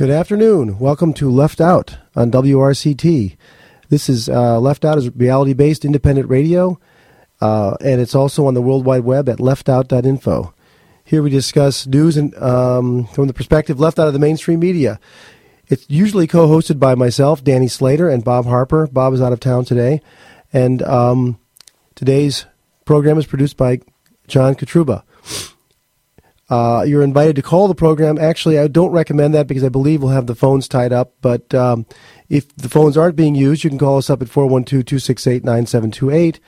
Good afternoon. Welcome to Left Out on WRCT. This is uh, Left Out is reality based independent radio, uh, and it's also on the World Wide Web at leftout.info. Here we discuss news and um, from the perspective left out of the mainstream media. It's usually co hosted by myself, Danny Slater, and Bob Harper. Bob is out of town today. And um, today's program is produced by John Katruba. Uh, you're invited to call the program. Actually, I don't recommend that because I believe we'll have the phones tied up. But um, if the phones aren't being used, you can call us up at 412 268 9728.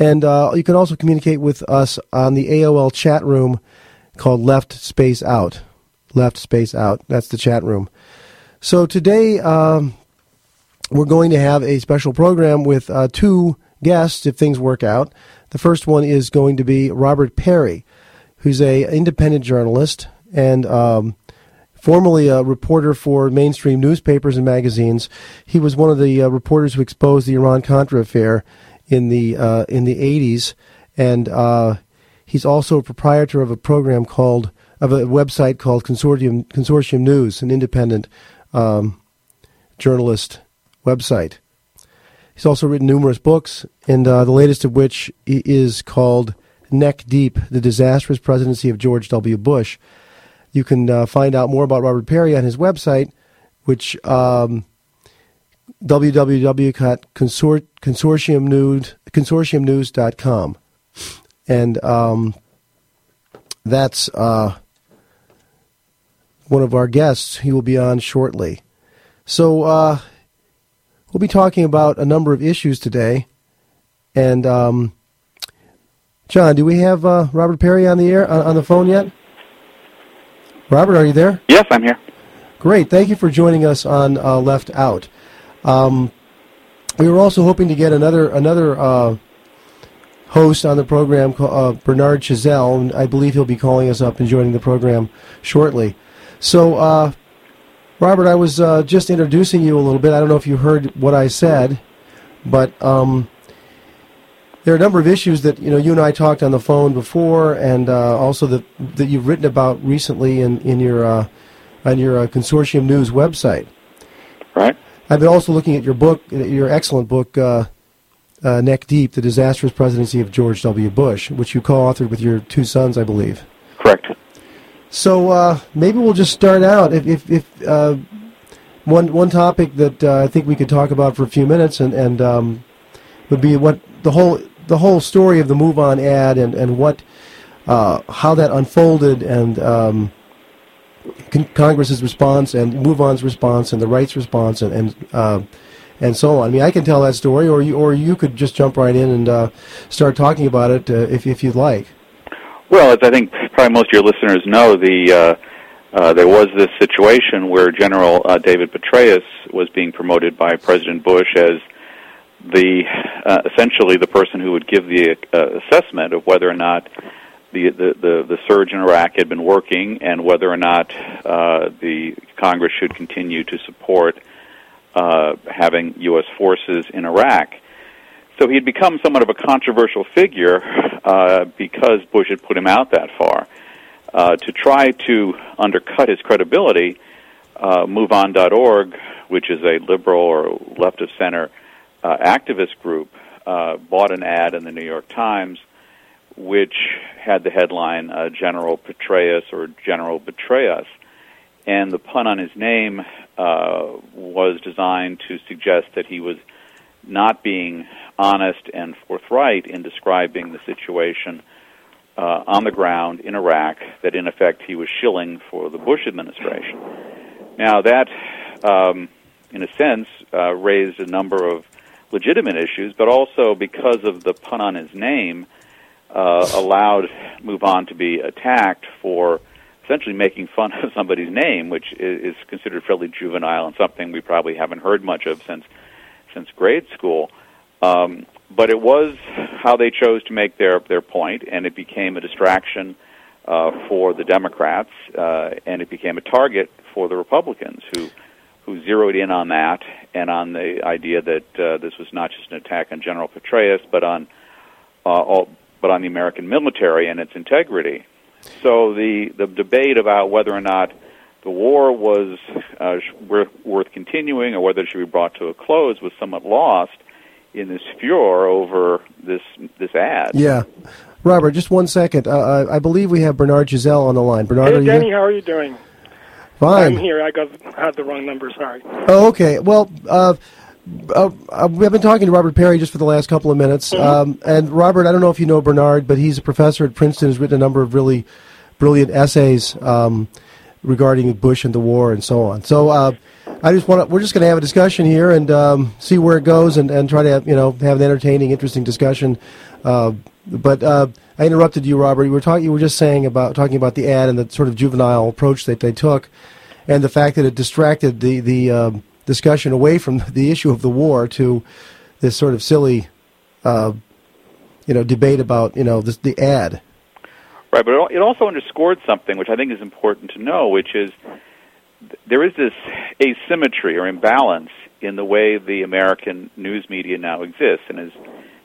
And uh, you can also communicate with us on the AOL chat room called Left Space Out. Left Space Out. That's the chat room. So today um, we're going to have a special program with uh, two guests if things work out. The first one is going to be Robert Parry who's a independent journalist and um, formerly a reporter for mainstream newspapers and magazines. He was one of the uh, reporters who exposed the Iran Contra affair in the uh, in the 80s, and uh, he's also a proprietor of a program called of a website called Consortium Consortium News, an independent um, journalist website. He's also written numerous books, and uh, the latest of which is called Neck Deep, the disastrous presidency of George W. Bush. You can uh, find out more about Robert Parry on his website, which um, www.consortiumnews.com. And um, that's uh, one of our guests. He will be on shortly. So uh, we'll be talking about a number of issues today. And um, John, do we have uh, Robert Parry on the air on, on, the phone yet? Robert, are you there? Yes, I'm here. Great. Thank you for joining us on uh, Left Out. Um, we were also hoping to get another another uh, host on the program, uh, Bernard Chazelle, and I believe he'll be calling us up and joining the program shortly. So, uh, Robert, I was uh, just introducing you a little bit. I don't know if you heard what I said, but um, there are a number of issues that you know you and I talked on the phone before, and uh, also that that you've written about recently in in your uh, on your uh, Consortium News website. Right. I've been also looking at your book, your excellent book, uh, uh, Neck Deep: The Disastrous Presidency of George W. Bush, which you co-authored with your two sons, I believe. Correct. So uh, maybe we'll just start out. If, if, if one one topic that I think we could talk about for a few minutes, and and um, would be what the whole the whole story of the MoveOn ad and and what uh, how that unfolded and um, con- Congress's response and MoveOn's response and the rights response and and, uh, and so on. I mean, I can tell that story, or you or you could just jump right in and uh, start talking about it uh, if if you'd like. Well, as I think probably most of your listeners know, the uh, uh, there was this situation where General David Petraeus was being promoted by President Bush as the uh, essentially the person who would give the uh, assessment of whether or not the, the, the, the surge in Iraq had been working and whether or not uh, the Congress should continue to support uh, having U.S. forces in Iraq. So he had become somewhat of a controversial figure uh, because Bush had put him out that far. Uh, to try to undercut his credibility, uh, MoveOn.org, which is a liberal or left of center uh, activist group uh, bought an ad in the New York Times which had the headline uh, General Petraeus or General Betray Us. And the pun on his name uh, was designed to suggest that he was not being honest and forthright in describing the situation uh, on the ground in Iraq, that in effect he was shilling for the Bush administration. Now, that, um, in a sense, uh, raised a number of legitimate issues, but also because of the pun on his name, uh, allowed MoveOn to be attacked for essentially making fun of somebody's name, which is, is considered fairly juvenile and something we probably haven't heard much of since since grade school. Um, but it was how they chose to make their their point, and it became a distraction uh, for the Democrats, uh, and it became a target for the Republicans who who zeroed in on that and on the idea that uh, this was not just an attack on General Petraeus, but on uh, all, but on the American military and its integrity. So the the debate about whether or not the war was uh, worth, worth continuing or whether it should be brought to a close was somewhat lost in this furor over this this ad. Yeah. Robert, just one second. Uh, I believe we have Bernard Chazelle on the line. Bernard, hey, Denny, how are you doing? Fine. I'm here. I got had the wrong number. Sorry. Oh, okay. Well, uh, uh, uh, we have been talking to Robert Parry just for the last couple of minutes. Mm-hmm. Um, and Robert, I don't know if you know Bernard, but he's a professor at Princeton. Has written a number of really brilliant essays um, regarding Bush and the war and so on. So uh, I just want to. We're just going to have a discussion here and um, see where it goes, and, and try to have, you know have an entertaining, interesting discussion. But uh, I interrupted you, Robert. You were talking. You were just saying about talking about the ad and the sort of juvenile approach that they took, and the fact that it distracted the the um, discussion away from the issue of the war to this sort of silly, uh, you know, debate about you know this, the ad. Right, but it also underscored something which I think is important to know, which is there is this asymmetry or imbalance in the way the American news media now exists, and as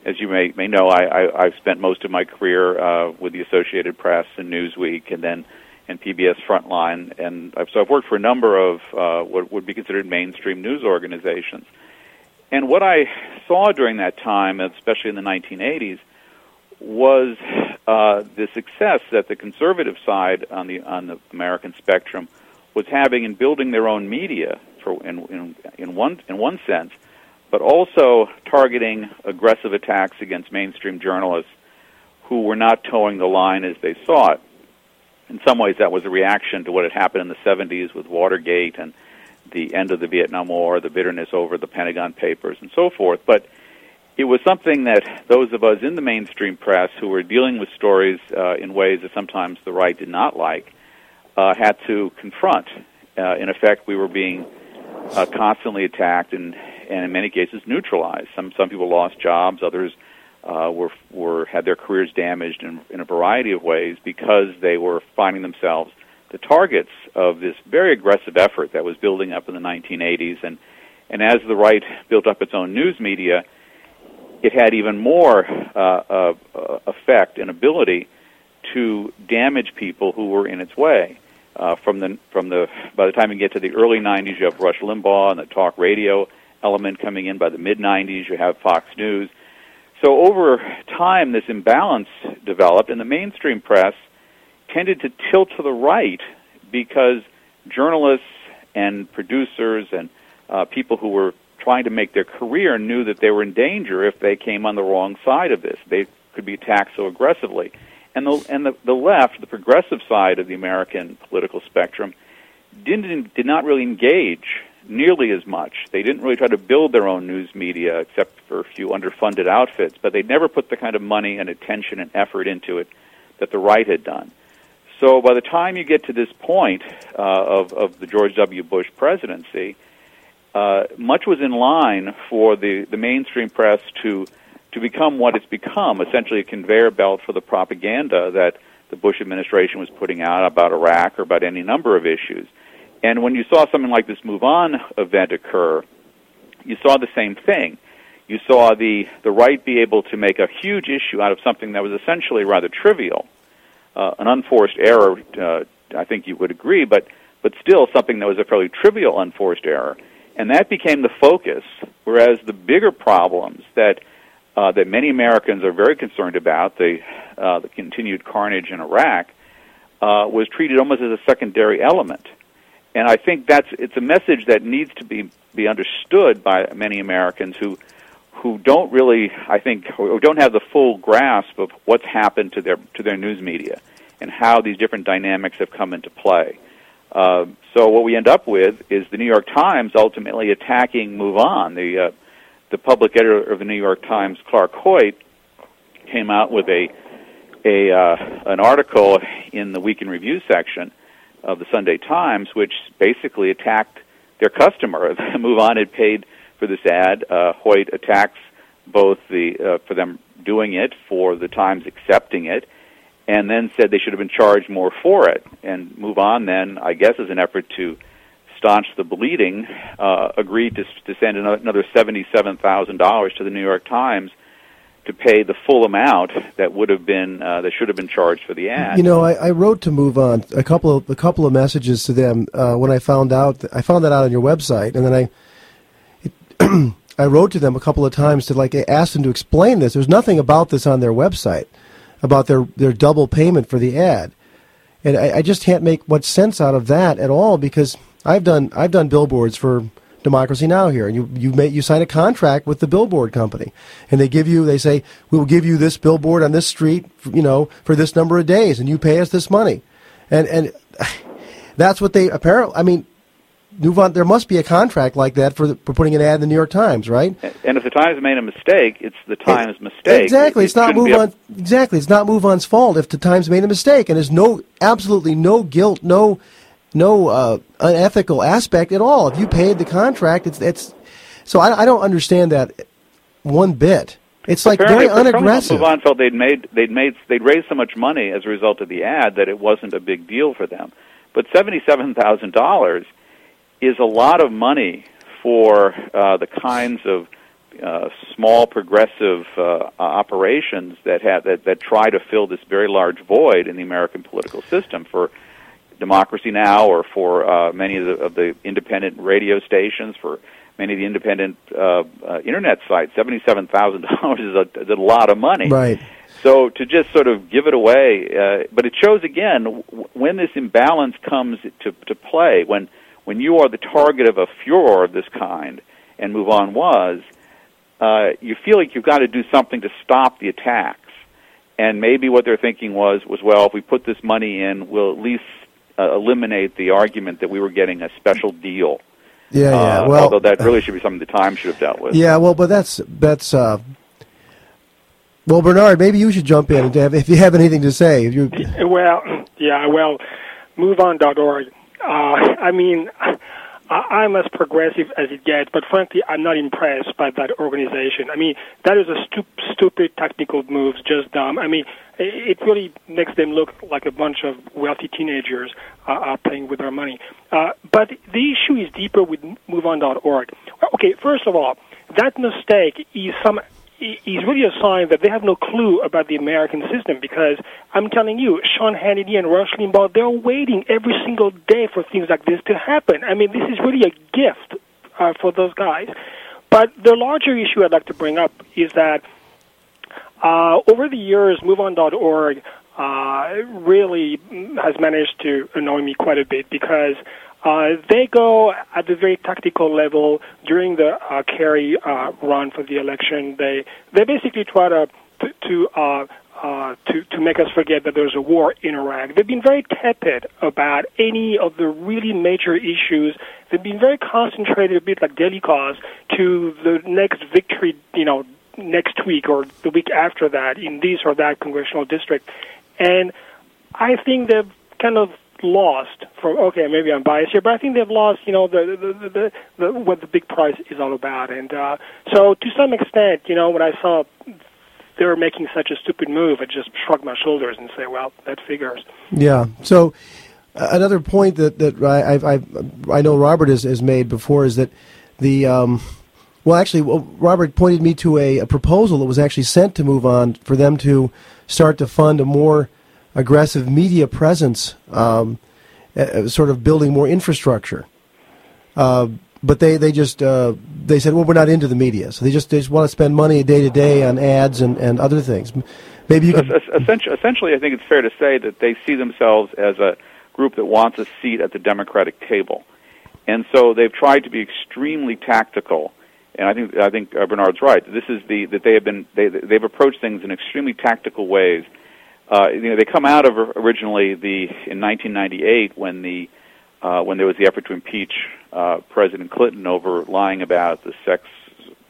as you may may know, I, I I've spent most of my career uh, with the Associated Press and Newsweek, and then and PBS Frontline, and I've, so I've worked for a number of uh, what would be considered mainstream news organizations. And what I saw during that time, especially in the 1980s, was uh, the success that the conservative side on the on the American spectrum was having in building their own media, for in in, in one in one sense, but also targeting aggressive attacks against mainstream journalists who were not towing the line as they saw it in some ways that was a reaction to what had happened in the 70s with Watergate and the end of the Vietnam War, the bitterness over the Pentagon Papers, and so forth. But it was something that those of us in the mainstream press who were dealing with stories uh, in ways that sometimes the right did not like uh, had to confront. Uh, in effect, we were being uh, constantly attacked and, and in many cases neutralized. Some some people lost jobs, others uh, were were had their careers damaged in, in a variety of ways because they were finding themselves the targets of this very aggressive effort that was building up in the 1980s, and and as the right built up its own news media, it had even more uh, uh, effect and ability to damage people who were in its way. Uh, from the from the by the time you get to the early 90s, you have Rush Limbaugh and the talk radio element coming in. By the mid 90s, you have Fox News so over time, this imbalance developed, and the mainstream press tended to tilt to the right because journalists and producers and uh, people who were trying to make their career knew that they were in danger if they came on the wrong side of this. They could be attacked so aggressively. And the, and the, the left, the progressive side of the American political spectrum, didn't, did not really engage nearly as much. They didn't really try to build their own news media, except for a few underfunded outfits, but they never put the kind of money and attention and effort into it that the right had done. So by the time you get to this point uh, of, of the George W. Bush presidency, uh, much was in line for the, the mainstream press to to become what it's become, essentially a conveyor belt for the propaganda that the Bush administration was putting out about Iraq or about any number of issues. And when you saw something like this move on event occur, you saw the same thing. You saw the, the right be able to make a huge issue out of something that was essentially rather trivial, uh, an unforced error. Uh, I think you would agree, but but still something that was a fairly trivial unforced error, and that became the focus. Whereas the bigger problems that uh, that many Americans are very concerned about, the uh, the continued carnage in Iraq, uh, was treated almost as a secondary element and I think that's it's a message that needs to be be understood by many Americans who who don't really, I think, who don't have the full grasp of what's happened to their to their news media and how these different dynamics have come into play. Uh, so what we end up with is the New York Times ultimately attacking Move On. The uh, the public editor of the New York Times, Clark Hoyt, came out with a a uh, an article in the Week in Review section of the Sunday Times, which basically attacked their customer. Move On had paid for this ad. Uh, Hoyt attacks both the uh, for them doing it, for the Times accepting it, and then said they should have been charged more for it. And Move On then, I guess, as an effort to staunch the bleeding, uh, agreed to, to send another thousand dollars to the New York Times to pay the full amount that would have been uh, that should have been charged for the ad. You know, I, I wrote to move on a couple of a couple of messages to them uh, when I found out. I found that out on your website, and then I it, I wrote to them a couple of times to like ask them to explain this. There's nothing about this on their website about their their double payment for the ad, and I, I just can't make much sense out of that at all because I've done I've done billboards for Democracy Now! here, and you you may, you sign a contract with the billboard company, and they give you they say we will give you this billboard on this street, you know, for this number of days, and you pay us this money, and and that's what they apparently. I mean, move on. There must be a contract like that for the, for putting an ad in the New York Times, right? And if the Times made a mistake, it's the Times' mistake. Exactly. It, it's not move on. Exactly. It's not move on's fault if the Times made a mistake, and there's no absolutely no guilt, no no uh, unethical aspect at all. If you paid the contract, it's it's. So I, I don't understand that one bit. It's like Apparently, very unaggressive. On felt they'd made they'd made they'd raised so much money as a result of the ad that it wasn't a big deal for them. But seventy seven thousand dollars is a lot of money for uh, the kinds of uh, small progressive uh, operations that have that, that try to fill this very large void in the American political system for Democracy Now! or for uh, many of the, of the independent radio stations, for many of the independent uh, uh, internet sites. Seventy-seven thousand dollars is a, is a lot of money. Right. So to just sort of give it away, uh, but it shows again when this imbalance comes to to play when when you are the target of a furor of this kind, and Move On was, uh, you feel like you've got to do something to stop the attacks. And maybe what they're thinking was was well, if we put this money in, we'll at least uh, eliminate the argument that we were getting a special deal. Yeah, yeah. Uh, well, although that really should be something the Times should have dealt with. Yeah, well, but that's that's. Uh, well, Bernard, maybe you should jump in and have, if you have anything to say. If you well, yeah, well, MoveOn.org. Uh, I mean, I'm as progressive as it gets, but frankly, I'm not impressed by that organization. I mean, that is a stup- stupid technical move, just dumb. I mean, it really makes them look like a bunch of wealthy teenagers uh, are playing with their money. Uh, but the issue is deeper with MoveOn.org. Okay, first of all, that mistake is some is really a sign that they have no clue about the American system because I'm telling you, Sean Hannity and Rush Limbaugh, they're waiting every single day for things like this to happen. I mean, this is really a gift uh, for those guys. But the larger issue I'd like to bring up is that uh, over the years, MoveOn.org uh, really has managed to annoy me quite a bit because uh, they go at the very tactical level during the uh, Kerry uh, run for the election. They they basically try to to to, uh, uh, to to make us forget that there's a war in Iraq. They've been very tepid about any of the really major issues. They've been very concentrated, a bit like Daily Kos, to the next victory, you know, next week or the week after that in this or that congressional district. And I think they've kind of lost from okay maybe i'm biased here but i think they've lost you know the the the, the, the what the big prize is all about. And uh so to some extent you know when i saw they were making such a stupid move i just shrugged my shoulders and say well that figures. Yeah. So uh, another point that that i i i know robert has, has made before is that the um well, actually, well, Robert pointed me to a, a, proposal that was actually sent to Move On for them to start to fund a more aggressive media presence, um, uh, sort of building more infrastructure. Uh, but they, they just uh, they said, well, we're not into the media, so they just they just want to spend money day to day on ads and, and other things. Maybe you could essentially, essentially, I think it's fair to say that they see themselves as a group that wants a seat at the Democratic table, and so they've tried to be extremely tactical. And I think I think uh, Bernard's right. This is the that they have been they they've approached things in extremely tactical ways uh, you know, they come out of originally the in 1998 when the uh, when there was the effort to impeach uh, President Clinton over lying about the sex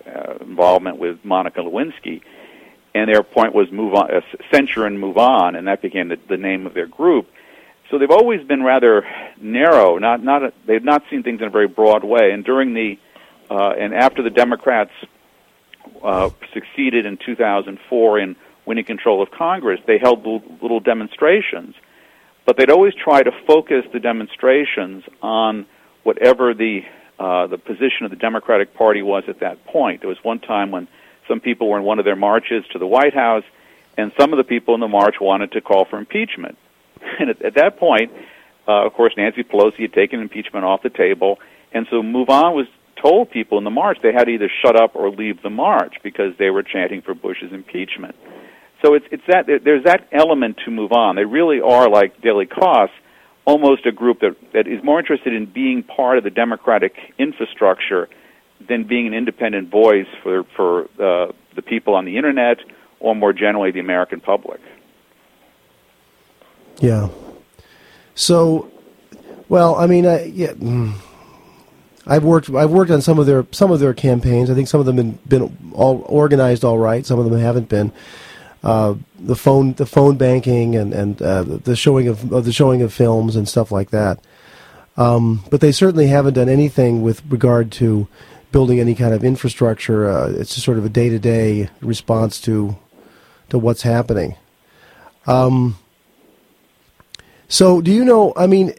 uh, involvement with Monica Lewinsky, and their point was move on, uh, censure and move on, and that became the, the name of their group. So they've always been rather narrow. Not not a, they've not seen things in a very broad way. And during the uh, and after the Democrats uh, succeeded in 2004 in winning control of Congress, they held little demonstrations. But they'd always try to focus the demonstrations on whatever the uh, the position of the Democratic Party was at that point. There was one time when Some people were in one of their marches to the White House, and some of the people in the march wanted to call for impeachment. And at, at that point, uh, of course, Nancy Pelosi had taken impeachment off the table, and so MoveOn was told people in the march they had to either shut up or leave the march because they were chanting for Bush's impeachment. So it's it's that there's that element to move on. They really are like Daily Kos, almost a group that that is more interested in being part of the democratic infrastructure than being an independent voice for for uh, the people on the internet or more generally the American public. Yeah. So, well, I mean, I, yeah. Mm. I've worked. I've worked on some of their some of their campaigns. I think some of them have been all organized all right. Some of them haven't been. Uh, the phone the phone banking and and uh, the showing of, of, the showing of films and stuff like that. Um, but they certainly haven't done anything with regard to building any kind of infrastructure. Uh, it's sort of a day to day response to to what's happening. Um, so, do you know? I mean,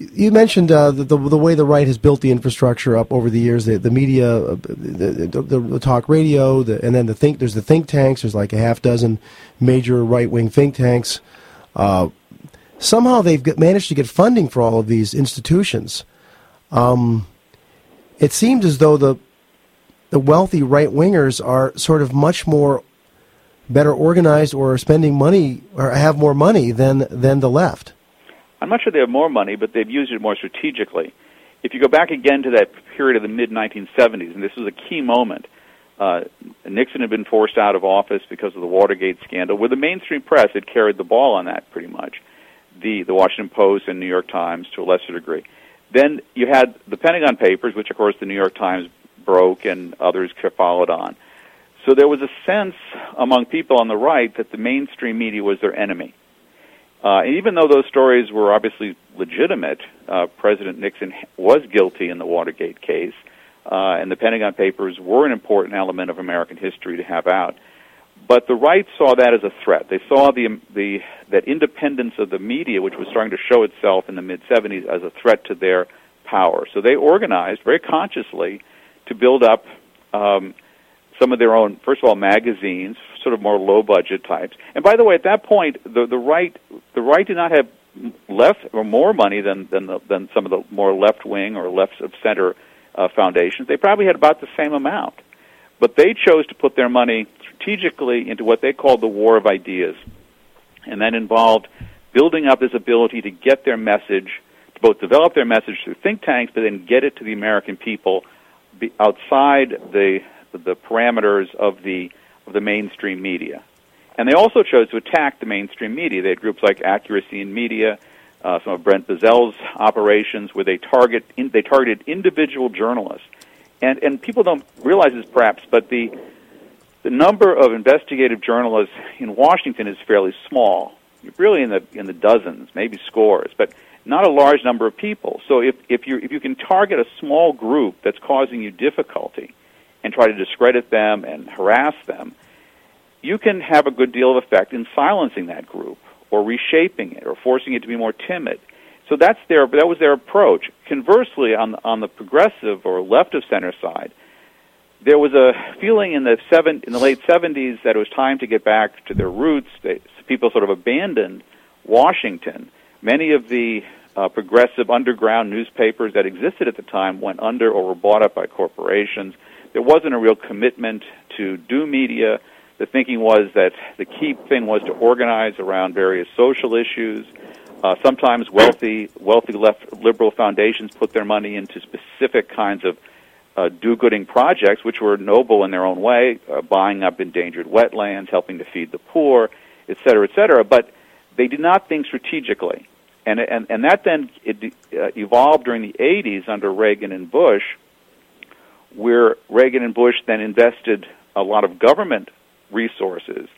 you mentioned uh, the, the, the way the right has built the infrastructure up over the years. The, the media, uh, the, the, the, talk radio, and then the think. There's the think tanks. There's like a half dozen major right wing think tanks. Uh, somehow they've get, managed to get funding for all of these institutions. Um, it seems as though the the wealthy right wingers are sort of much more better organized or spending money or have more money than than the left. I'm not sure they have more money, but they've used it more strategically. If you go back again to that period of the mid 1970s, and this was a key moment, uh, Nixon had been forced out of office because of the Watergate scandal, where the mainstream press had carried the ball on that pretty much. The the Washington Post and New York Times to a lesser degree. Then you had the Pentagon Papers, which of course the New York Times broke and others followed on. So there was a sense among people on the right that the mainstream media was their enemy. Uh, and even though those stories were obviously legitimate, uh, President Nixon was guilty in the Watergate case, uh, and the Pentagon Papers were an important element of American history to have out. But the right saw that as a threat. They saw the, the that independence of the media, which was starting to show itself in the mid 70s, as a threat to their power. So they organized very consciously to build up um, some of their own, first of all, magazines, sort of more low budget types. And by the way, at that point, the the right the right did not have less or more money than than the, than some of the more left wing or left of center uh, foundations. They probably had about the same amount, but they chose to put their money strategically into what they called the war of ideas, and that involved building up this ability to get their message, to both develop their message through think tanks, but then get it to the American people outside the the parameters of the of the mainstream media. And they also chose to attack the mainstream media. They had groups like Accuracy in Media, uh, some of Brent Bozell's operations, where they target in, they targeted individual journalists. And and people don't realize this perhaps, but the the number of investigative journalists in Washington is fairly small, really in the in the dozens, maybe scores, but not a large number of people. So if if you if you can target a small group that's causing you difficulty, and try to discredit them and harass them, you can have a good deal of effect in silencing that group or reshaping it or forcing it to be more timid. So that's their that was their approach. Conversely, on on the progressive or left of center side, there was a feeling in the seven in the late seventies that it was time to get back to their roots. They, people sort of abandoned Washington. Many of the uh, progressive underground newspapers that existed at the time went under or were bought up by corporations there wasn't a real commitment to do media. The thinking was that the key thing was to organize around various social issues. Uh, sometimes wealthy, wealthy left liberal foundations put their money into specific kinds of uh, do-gooding projects, which were noble in their own way, uh, buying up endangered wetlands, helping to feed the poor, et cetera, et cetera. But they did not think strategically, and and and that then it, uh, evolved during the 80s under Reagan and Bush where Reagan and Bush then invested a lot of government resources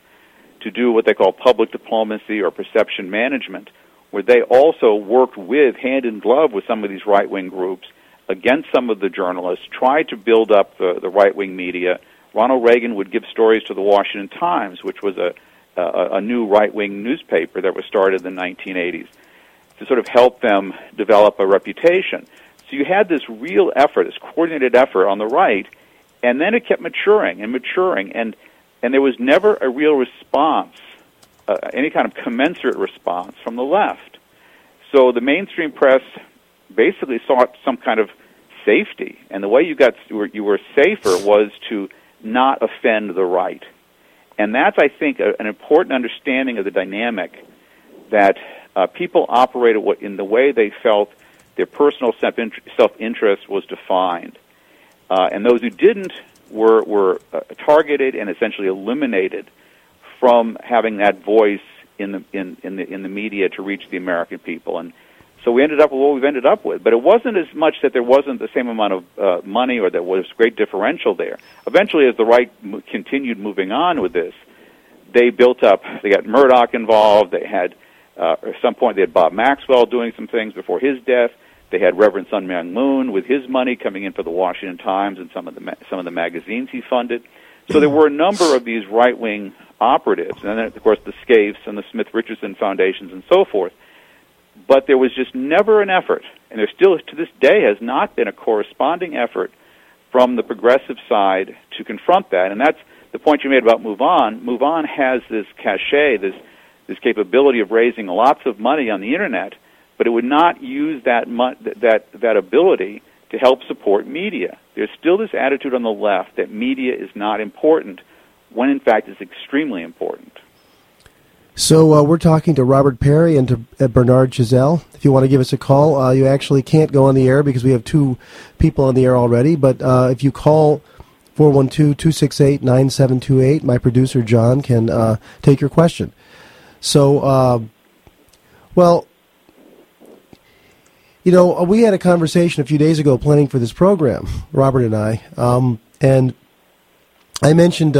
to do what they call public diplomacy or perception management, where they also worked with, hand in glove with some of these right wing groups against some of the journalists, tried to build up the, the right wing media. Ronald Reagan would give stories to the Washington Times, which was a, a, a new right wing newspaper that was started in the 1980s, to sort of help them develop a reputation. So you had this real effort, this coordinated effort on the right, and then it kept maturing and maturing, and and there was never a real response, uh, any kind of commensurate response from the left. So the mainstream press basically sought some kind of safety, and the way you got you were safer was to not offend the right, and that's I think a, an important understanding of the dynamic that uh, people operated in the way they felt their personal self-interest was defined, uh, and those who didn't were were uh, targeted and essentially eliminated from having that voice in the in, in the in the media to reach the American people and so we ended up with what we've ended up with. But it wasn't as much that there wasn't the same amount of uh, money or there was great differential there. Eventually, as the right m- continued moving on with this, they built up. They got Murdoch involved. They had uh, at some point they had Bob Maxwell doing some things before his death. They had Reverend Sun Myung Moon with his money coming in for the Washington Times and some of the ma- some of the magazines he funded. So there were a number of these right wing operatives, and then of course the Scaife and the Smith Richardson foundations and so forth but there was just never an effort, and there still to this day has not been a corresponding effort from the progressive side to confront that. And that's the point you made about Move On. Move On has this cachet, this this capability of raising lots of money on the internet, but it would not use that mo- that that ability to help support media. There's still this attitude on the left that media is not important, when in fact it's extremely important. So uh, we're talking to Robert Parry and to uh, Bernard Chazelle. If you want to give us a call, uh, you actually can't go on the air because we have two people on the air already. But uh, if you call 412-268-9728, my producer John can uh, take your question. So, uh, well, you know, we had a conversation a few days ago planning for this program, Robert and I, um, and I mentioned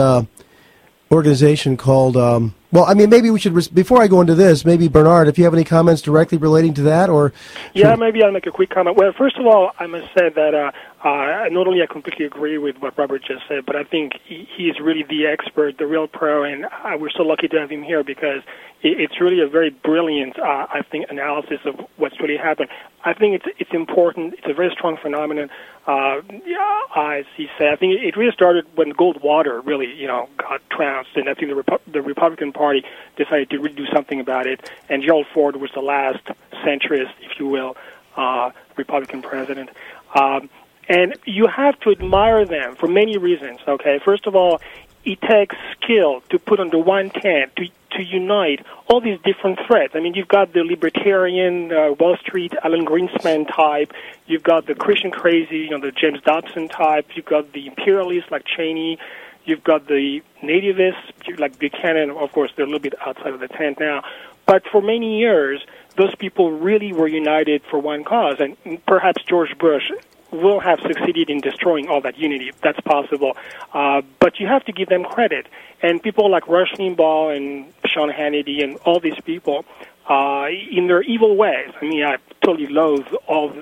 organization called. Um, well, I mean, maybe we should before I go into this. Maybe Bernard, if you have any comments directly relating to that, or yeah, maybe I'll make a quick comment. Well, first of all, I must say that uh, uh, not only I completely agree with what Robert just said, but I think he, he's really the expert, the real pro, and uh, we're so lucky to have him here because it's really a very brilliant, uh, I think, analysis of what's really happened. I think it's it's important. It's a very strong phenomenon. Uh, yeah, as he said, I think it really started when Goldwater really, you know, got trounced, and I think the Repu- the Republican Party decided to really do something about it. And Gerald Ford was the last centrist, if you will, uh, Republican president. Um, and you have to admire them for many reasons. Okay, first of all, it takes skill to put under one tent to to unite all these different threads. I mean, you've got the libertarian uh, Wall Street Alan Greenspan type. You've got the Christian crazy, you know, the James Dobson type. You've got the imperialists like Cheney. You've got the nativists like Buchanan. Of course, they're a little bit outside of the tent now. But for many years, those people really were united for one cause. And perhaps George Bush will have succeeded in destroying all that unity. That's possible. Uh, but you have to give them credit. And people like Rush Limbaugh and Sean Hannity and all these people, uh, in their evil ways, I mean, I totally loathe all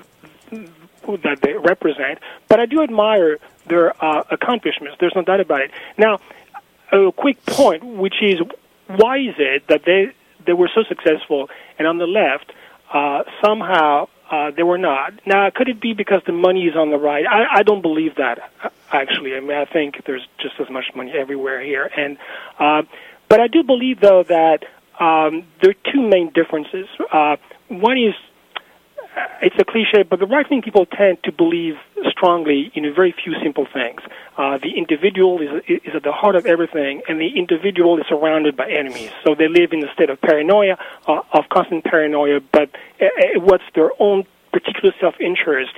that they represent, but I do admire their uh, accomplishments. There's no doubt about it. Now, a quick point, which is why is it that they they were so successful, and on the left, uh, somehow uh, they were not. Now, could it be because the money is on the right? I, I don't believe that. Actually, I mean, I think there's just as much money everywhere here, and uh, but I do believe though that um, there are two main differences. Uh, one is uh, it's a cliche, but the right wing people tend to believe strongly in very few simple things. Uh, the individual is, is at the heart of everything, and the individual is surrounded by enemies. So they live in a state of paranoia, uh, of constant paranoia, but uh, uh what's their own particular self interest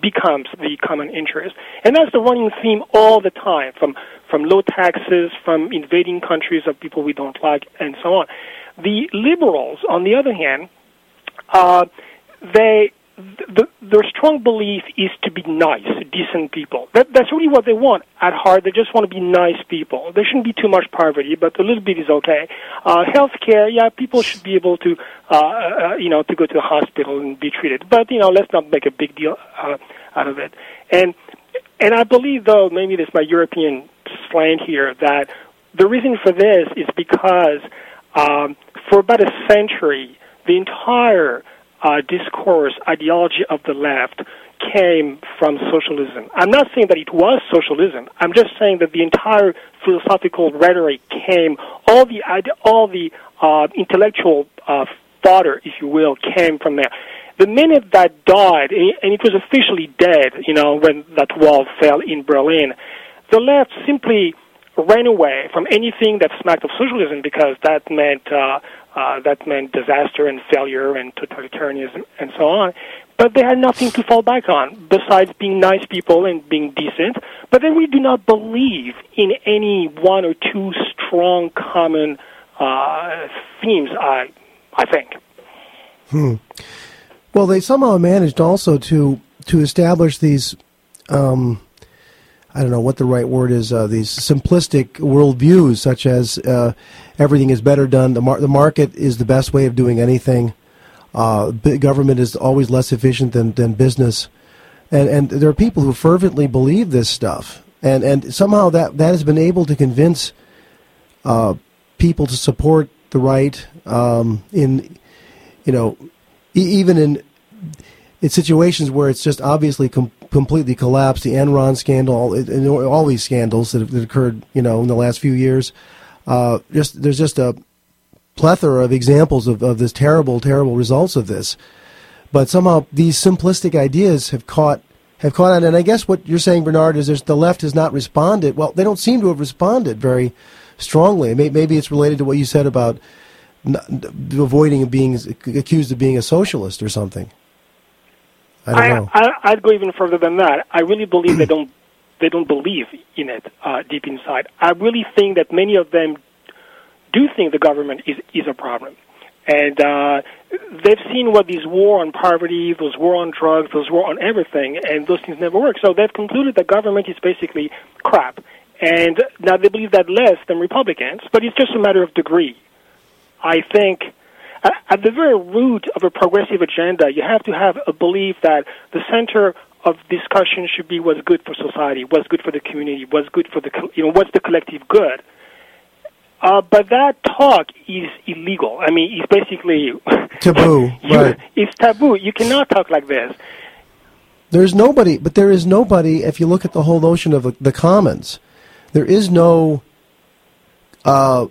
becomes the common interest. And that's the running theme all the time, from, from low taxes, from invading countries of people we don't like, and so on. The liberals, on the other hand, uh, they the, their strong belief is to be nice, decent people. That, that's really what they want at heart. They just want to be nice people. There shouldn't be too much poverty, but a little bit is okay. Uh, healthcare, yeah, people should be able to, uh, uh, you know, to go to the hospital and be treated. But you know, let's not make a big deal uh, out of it. And and I believe, though, maybe this my European slant here, that the reason for this is because um, for about a century, the entire uh, discourse, ideology of the left came from socialism. I'm not saying that it was socialism. I'm just saying that the entire philosophical rhetoric came, all the all the uh, intellectual uh, fodder, if you will, came from there. The minute that died, and it was officially dead, you know, when that wall fell in Berlin, the left simply ran away from anything that smacked of socialism because that meant uh, uh, that meant disaster and failure and totalitarianism and so on. But they had nothing to fall back on besides being nice people and being decent. But then we do not believe in any one or two strong common uh, themes. I I think. Hmm. Well, they somehow managed also to to establish these. Um, I don't know what the right word is. Uh, these simplistic worldviews, such as uh, everything is better done. The, mar- the market is the best way of doing anything. Uh, government is always less efficient than, than business, and and there are people who fervently believe this stuff, and and somehow that that has been able to convince uh, people to support the right um, in you know e- even in in situations where it's just obviously com- completely collapsed, the Enron scandal, and all these scandals that, have, that occurred, you know, in the last few years, uh, just there's just a plethora of examples of, of this terrible, terrible results of this. But somehow these simplistic ideas have caught have caught on, and I guess what you're saying, Bernard, is there's, the left has not responded. Well, they don't seem to have responded very strongly. Maybe it's related to what you said about avoiding being accused of being a socialist or something. I don't know. I, would go even further than that. I really believe they don't they don't believe in it uh, deep inside. I really think that many of them do think the government is is a problem, and uh, they've seen what these war on poverty, those war on drugs, those war on everything, and those things never work. So they've concluded that government is basically crap, and now they believe that less than Republicans, but it's just a matter of degree. I think at the very root of a progressive agenda, you have to have a belief that the center of discussion should be what's good for society, what's good for the community, what's good for the you know what's the collective good. Uh, but that talk is illegal. I mean, it's basically taboo. you, right. It's taboo. You cannot talk like this. There's nobody, but there is nobody. If you look at the whole notion of the, the commons, there is no uh,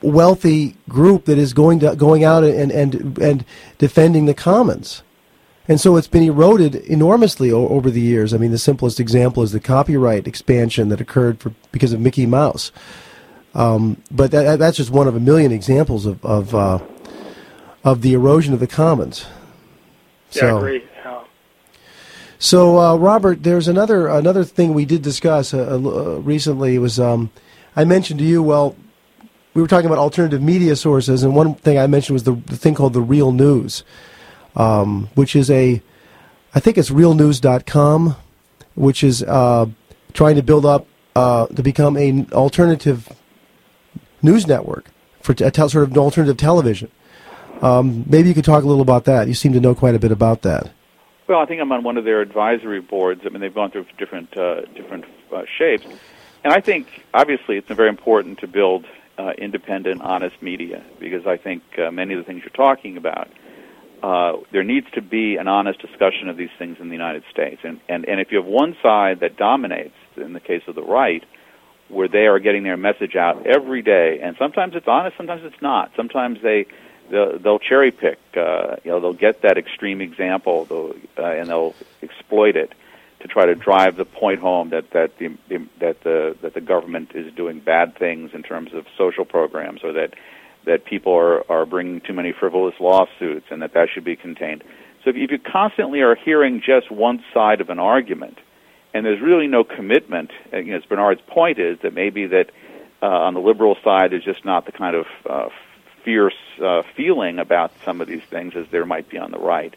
wealthy group that is going to going out and and and defending the commons. And so it's been eroded enormously o- over the years. I mean, the simplest example is the copyright expansion that occurred for, because of Mickey Mouse. Um, but that, that's just one of a million examples of of, uh, of the erosion of the commons. Yeah, so, I agree. Yeah. So, uh, Robert, there's another another thing we did discuss uh, uh recently. Was um, I mentioned to you. Well, we were talking about alternative media sources, and one thing I mentioned was the, the thing called the Real News, um, which is a, I think it's realnews.com, which is uh, trying to build up uh, to become an alternative news network for sort of an alternative television. Um, maybe you could talk a little about that. You seem to know quite a bit about that. Well, I think I'm on one of their advisory boards. I mean, they've gone through different uh, different uh, shapes, and I think obviously it's very important to build uh, independent, honest media because I think uh, many of the things you're talking about, uh, there needs to be an honest discussion of these things in the United States. And, and, and if you have one side that dominates, in the case of the right, where they are getting their message out every day, and sometimes it's honest, sometimes it's not. Sometimes they they'll, they'll cherry pick. Uh, you know, they'll get that extreme example, uh, and they'll exploit it to try to drive the point home that that the that the that the government is doing bad things in terms of social programs, or that that people are are bringing too many frivolous lawsuits, and that that should be contained. So if you, constantly are hearing just one side of an argument, and there's really no commitment, you know, as Bernard's point is that maybe that uh, on the liberal side there's just not the kind of uh, fierce uh, feeling about some of these things as there might be on the right.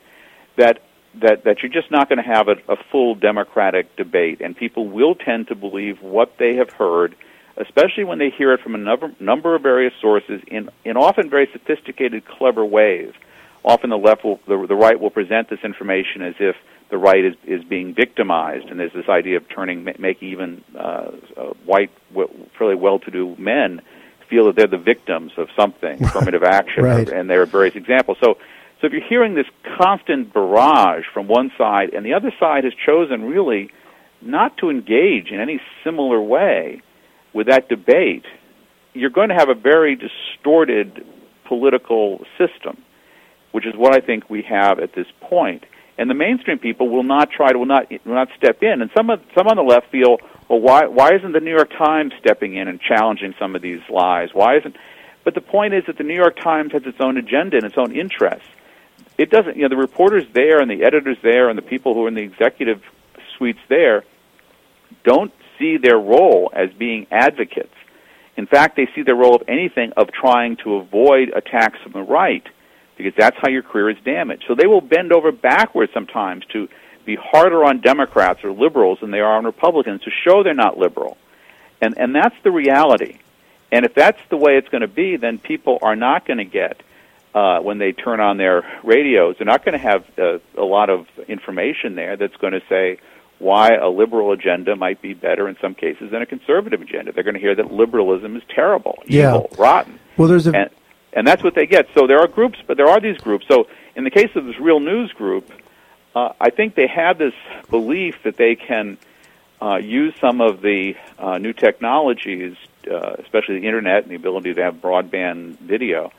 That that that you're just not going to have a, a full democratic debate, and people will tend to believe what they have heard, especially when they hear it from a number, number of various sources in in often very sophisticated, clever ways. Often the left will the, the right will present this information as if the right is is being victimized, and there's this idea of turning making even uh, uh, white, fairly well-to-do men feel that they're the victims of something, affirmative action, right. and there are various examples. So So if you're hearing this constant barrage from one side, and the other side has chosen really not to engage in any similar way with that debate, you're going to have a very distorted political system, which is what I think we have at this point. And the mainstream people will not try to will not will not step in. And some of some on the left feel, well, why why isn't the New York Times stepping in and challenging some of these lies? Why isn't? But the point is that the New York Times has its own agenda and its own interests it doesn't, you know, the reporters there and the editors there and the people who are in the executive suites there don't see their role as being advocates. In fact, they see their role of anything of trying to avoid attacks from the right because that's how your career is damaged. So they will bend over backwards sometimes to be harder on Democrats or liberals than they are on Republicans to show they're not liberal. And and that's the reality. And if that's the way it's going to be, then people are not going to get uh, when they turn on their radios, they're not going to have uh, a lot of information there that's going to say why a liberal agenda might be better in some cases than a conservative agenda. They're going to hear that liberalism is terrible, evil, rotten. Well, there's a and, and that's what they get. So there are groups, but there are these groups. So in the case of this Real News group, uh, I think they have this belief that they can uh, use some of the uh, new technologies, uh, especially the internet and the ability to have broadband video,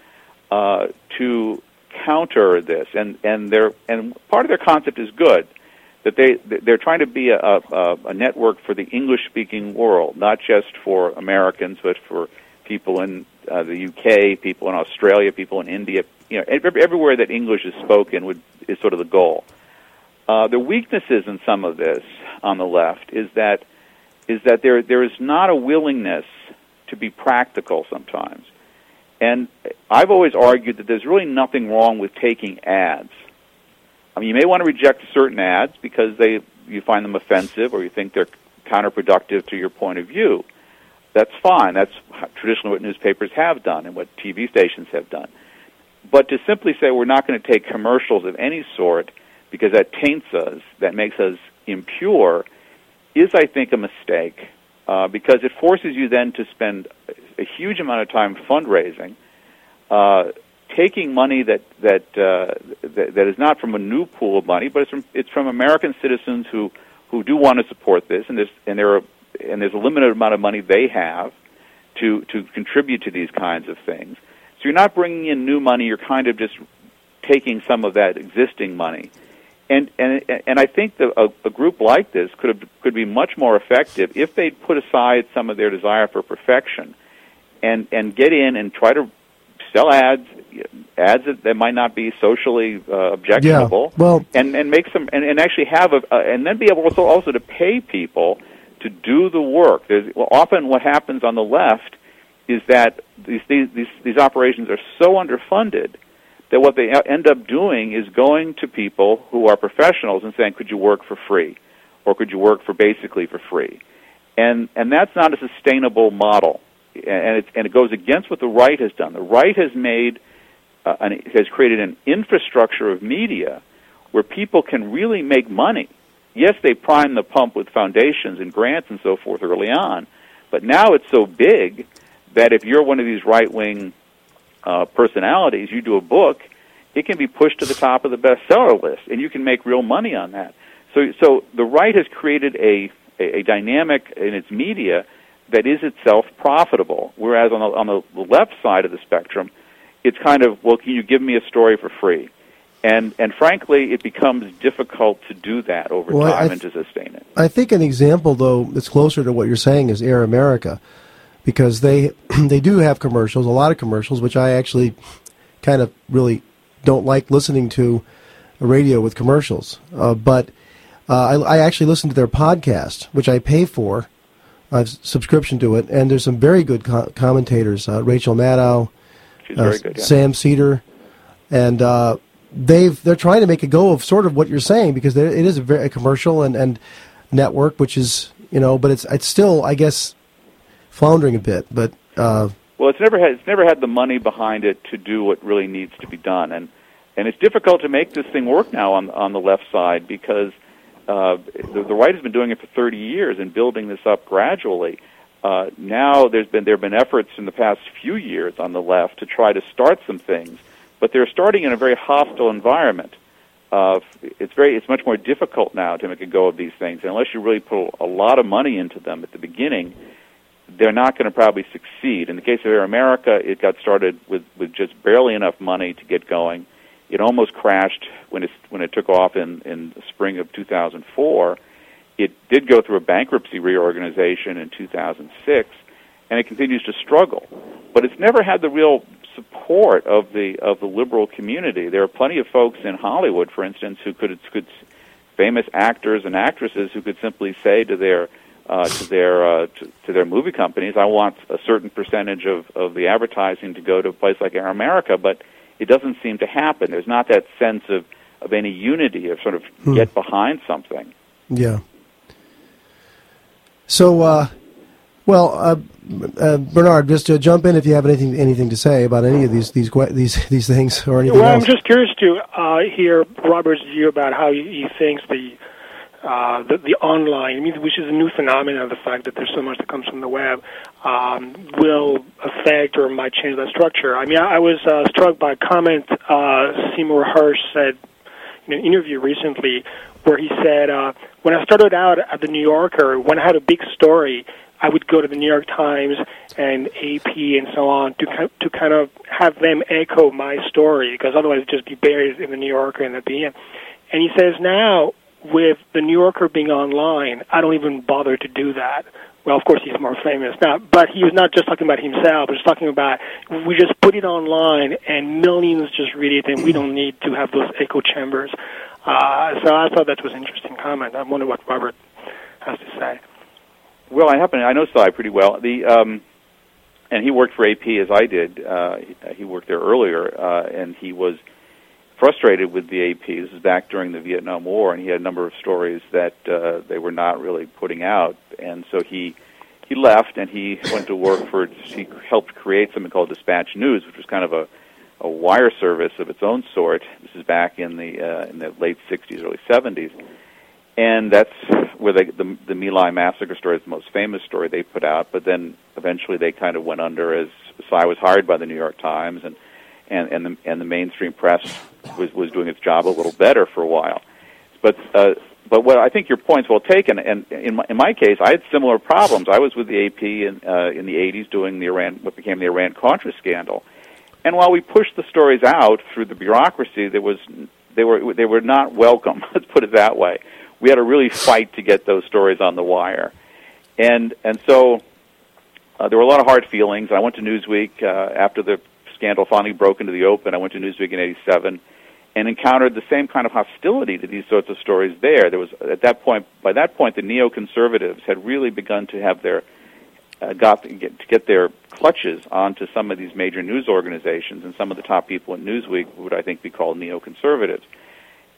uh, to counter this, and and their and part of their concept is good that they they're trying to be a, a, a network for the English speaking world, not just for Americans, but for people in uh, the UK, people in Australia, people in India. You know, everywhere that English is spoken would is sort of the goal. Uh, the weaknesses in some of this on the left is that is that there there is not a willingness to be practical sometimes. And I've always argued that there's really nothing wrong with taking ads. I mean, you may want to reject certain ads because they you find them offensive or you think they're counterproductive to your point of view. That's fine. That's traditionally what newspapers have done and what TV stations have done. But to simply say we're not going to take commercials of any sort because that taints us, that makes us impure, is, I think, a mistake uh, because it forces you then to spend a huge amount of time fundraising, uh, taking money that that, uh, that that is not from a new pool of money, but it's from it's from American citizens who who do want to support this, and there's and there are and there's a limited amount of money they have to to contribute to these kinds of things. So you're not bringing in new money; you're kind of just taking some of that existing money. And and and I think that a, a group like this could have, could be much more effective if they'd put aside some of their desire for perfection and and get in and try to sell ads ads that, that might not be socially uh, objectionable. Yeah, well and and make some and, and actually have a uh, and then be able also also to pay people to do the work. There's well, often what happens on the left is that these these these, these operations are so underfunded that what they end up doing is going to people who are professionals and saying could you work for free? Or could you work for basically for free? And and that's not a sustainable model and it, and it goes against what the right has done. The right has made uh, an, has created an infrastructure of media where people can really make money. Yes, they prime the pump with foundations and grants and so forth early on, but now it's so big that if you're one of these right wing uh, personalities, you do a book, it can be pushed to the top of the bestseller list, and you can make real money on that. So, so the right has created a, a, a dynamic in its media that is itself profitable. Whereas on the, on the left side of the spectrum, it's kind of, well, can you give me a story for free? And, and frankly, it becomes difficult to do that over well, time th- and to sustain it. I think an example, though, that's closer to what you're saying is Air America, because they they do have commercials, a lot of commercials, which I actually kind of really don't like listening to radio with commercials. Uh, but uh, I, I actually listen to their podcast, which I pay for, a subscription to it, and there's some very good co- commentators. Uh, Rachel Maddow, uh, good, yeah. Sam Seder, and uh, they've they're trying to make a go of sort of what you're saying because it is a very a commercial and, and network, which is you know, but it's it's still I guess floundering a bit. But uh, well, it's never had it's never had the money behind it to do what really needs to be done, and and it's difficult to make this thing work now on on the left side because uh, the, the right has been doing it for 30 years and building this up gradually. Uh, now there's been there have been efforts in the past few years on the left to try to start some things, but they're starting in a very hostile environment. Uh, it's very it's much more difficult now to make a go of these things. And unless you really put a lot of money into them at the beginning, they're not going to probably succeed. In the case of Air America, it got started with with just barely enough money to get going. It almost crashed when it when it took off in in the spring of 2004. It did go through a bankruptcy reorganization in 2006, and it continues to struggle. But it's never had the real support of the of the liberal community. There are plenty of folks in Hollywood, for instance, who could could famous actors and actresses who could simply say to their uh, to their uh, to, to their movie companies, I want a certain percentage of of the advertising to go to a place like Air America, but it doesn't seem to happen. There's not that sense of of any unity of sort of hmm. get behind something. Yeah. So, uh, well, uh, uh, Bernard, just to jump in if you have anything anything to say about any of these these these these things or anything. Well, else. I'm just curious to uh, hear Robert's view about how he, he thinks the, uh, the the online, I mean, which is a new phenomenon, the fact that there's so much that comes from the web, um, will affect or might change that structure. I mean, I, I was uh, struck by a comment uh, Seymour Hersh said in an interview recently, where he said, uh, "When I started out at the New Yorker, when I had a big story." I would go to the New York Times and AP and so on to to kind of have them echo my story because otherwise it'd just be buried in the New Yorker and at the end. And he says now with the New Yorker being online, I don't even bother to do that. Well, of course he's more famous now, but he was not just talking about himself. He was talking about we just put it online and millions just read it, and we don't need to have those echo chambers. Uh, so I thought that was an interesting comment. I wonder what Robert has to say. Well, I happen I know Cy pretty well. The um, and he worked for AP as I did. Uh, he worked there earlier, uh, and he was frustrated with the AP. This is back during the Vietnam War, and he had a number of stories that uh, they were not really putting out, and so he he left and he went to work for. He helped create something called Dispatch News, which was kind of a a wire service of its own sort. This is back in the uh, in the late '60s, early '70s and that's where they, the the My Lai massacre story is the most famous story they put out. But then eventually they kind of went under as Cy was hired by the New York Times, and and and the and the mainstream press was was doing its job a little better for a while. But uh, but what I think your point's well taken. And in my, in my case, I had similar problems. I was with the AP in uh, in the '80s doing the Iran what became the Iran Contra scandal. And while we pushed the stories out through the bureaucracy, there was they were they were not welcome. Let's put it that way we had to really fight to get those stories on the wire, and and so uh, there were a lot of hard feelings. I went to Newsweek uh, after the scandal finally broke into the open. I went to Newsweek in '87 and encountered the same kind of hostility to these sorts of stories there. There was at that point, by that point, the neoconservatives had really begun to have their uh, got to get, to get their clutches onto some of these major news organizations, and some of the top people in Newsweek would I think be called neoconservatives.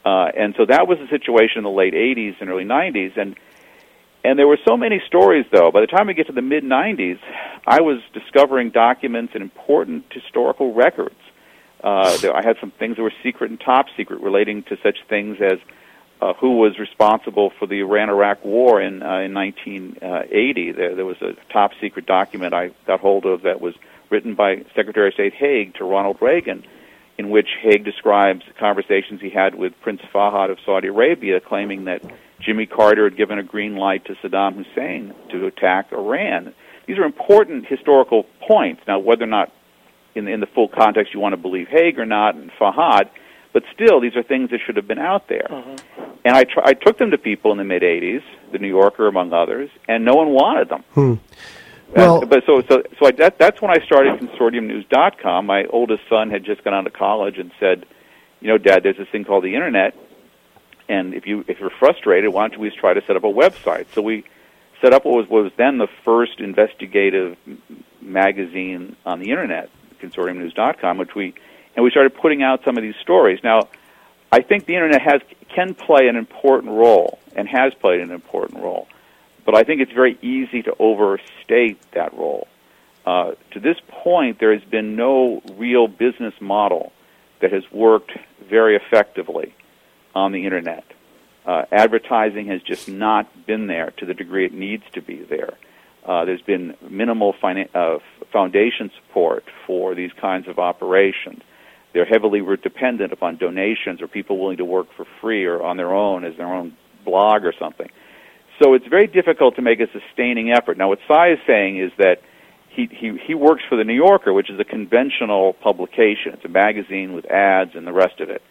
Uh, and so that was the situation in the late 80s and early 90s. And and there were so many stories, though. By the time we get to the mid 90s, I was discovering documents and important historical records. Uh, I had some things that were secret and top secret relating to such things as uh, who was responsible for the Iran-Iraq War in uh, in 1980. There, there was a top secret document I got hold of that was written by Secretary of State Haig to Ronald Reagan, in which Haig describes conversations he had with Prince Fahd of Saudi Arabia, claiming that Jimmy Carter had given a green light to Saddam Hussein to attack Iran. These are important historical points. Now, whether or not, in, in the full context, you want to believe Haig or not, and Fahd, but still, these are things that should have been out there. Mm-hmm. And I, tr- I took them to people in the mid '80s, the New Yorker among others, and no one wanted them. Hmm. Well, but so so so I, that that's when I started consortiumnews.com. My oldest son had just gone out of college and said, "You know, Dad, there's this thing called the internet, and if you if you're frustrated, why don't we try to set up a website?" So we set up what was what was then the first investigative magazine on the internet, consortiumnews.com, which we and we started putting out some of these stories. Now, I think the internet has can play an important role and has played an important role. But I think it's very easy to overstate that role. Uh, to this point, there has been no real business model that has worked very effectively on the internet. Uh, advertising has just not been there to the degree it needs to be there. Uh, there's been minimal fina- uh, foundation support for these kinds of operations. they're heavily dependent upon donations or people willing to work for free or on their own as their own blog or something. So it's very difficult to make a sustaining effort. Now, what Cy is saying is that he, he, he works for the New Yorker, which is a conventional publication. It's a magazine with ads and the rest of it.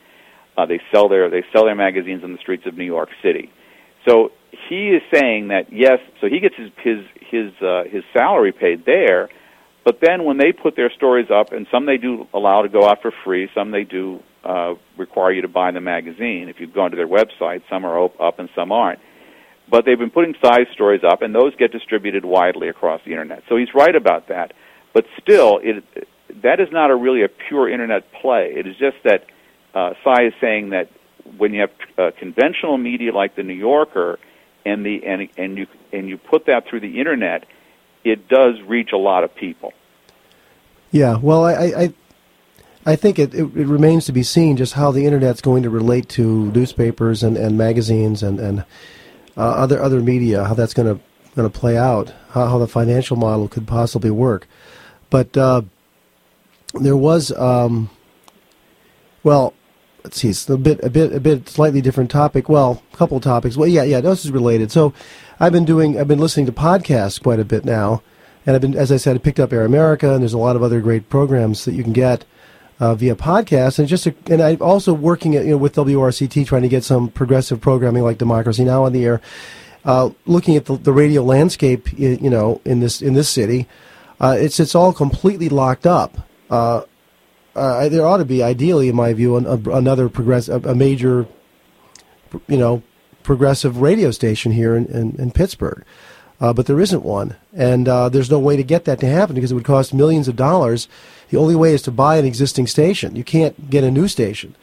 Uh, they sell their they sell their magazines on the streets of New York City. So he is saying that yes, so he gets his his his uh, his salary paid there, but then when they put their stories up, and some they do allow to go out for free, some they do uh, require you to buy the magazine. If you go onto their website, some are up and some aren't. But they've been putting Cy's stories up, and those get distributed widely across the internet. So he's right about that. But still, it, that is not a really a pure internet play. It is just that uh, is saying that when you have uh, conventional media like the New Yorker, and the and and you and you put that through the internet, it does reach a lot of people. Yeah, well, I I, I think it, it, it remains to be seen just how the internet's going to relate to newspapers and, and magazines and and uh, other other media, how that's going to going to play out, how, how the financial model could possibly work. But uh, there was, um, well, let's see, it's a bit, a bit, a bit slightly different topic. Well, a couple topics. Well, yeah, yeah, this is related. So, I've been doing, I've been listening to podcasts quite a bit now, and I've been, as I said, I picked up Air America, and there's a lot of other great programs that you can get uh, via podcast, and just, a, and I'm also working at, you know, with WRCT trying to get some progressive programming like Democracy Now on the air. Uh, looking at the, the, radio landscape, you know, in this in this city, uh, it's it's all completely locked up. Uh, uh, there ought to be, ideally, in my view, an, a, another progressive, a, a, major, you know, progressive radio station here in, in, in Pittsburgh. Uh, but there isn't one, and uh, there's no way to get that to happen because it would cost millions of dollars. The only way is to buy an existing station. You can't get a new station,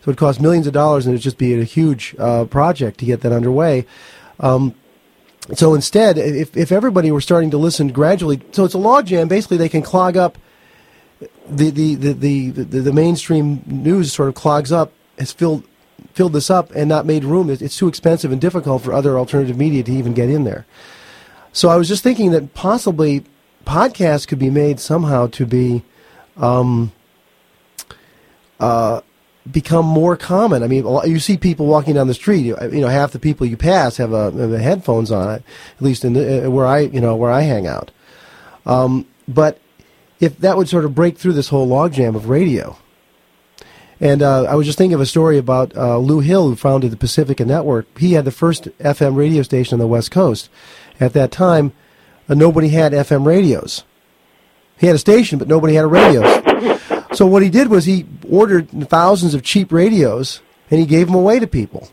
so it would cost millions of dollars, and it'd just be a huge uh, project to get that underway. Um, so instead, if if everybody were starting to listen gradually, so it's a logjam. Basically, they can clog up the, the, the, the, the, the mainstream news sort of clogs up, has filled filled this up and not made room. It's too expensive and difficult for other alternative media to even get in there. So I was just thinking that possibly podcasts could be made somehow to be um, uh, become more common. I mean, you see people walking down the street. You, know, half the people you pass have, a, have headphones on. At least in the, uh, where I, you know, where I hang out. Um, but if that would sort of break through this whole logjam of radio. And uh, I was just thinking of a story about uh, Lou Hill, who founded the Pacifica Network. He had the first FM radio station on the West Coast. At that time, uh, nobody had FM radios. He had a station, but nobody had a radio. so what he did was he ordered thousands of cheap radios, and he gave them away to people.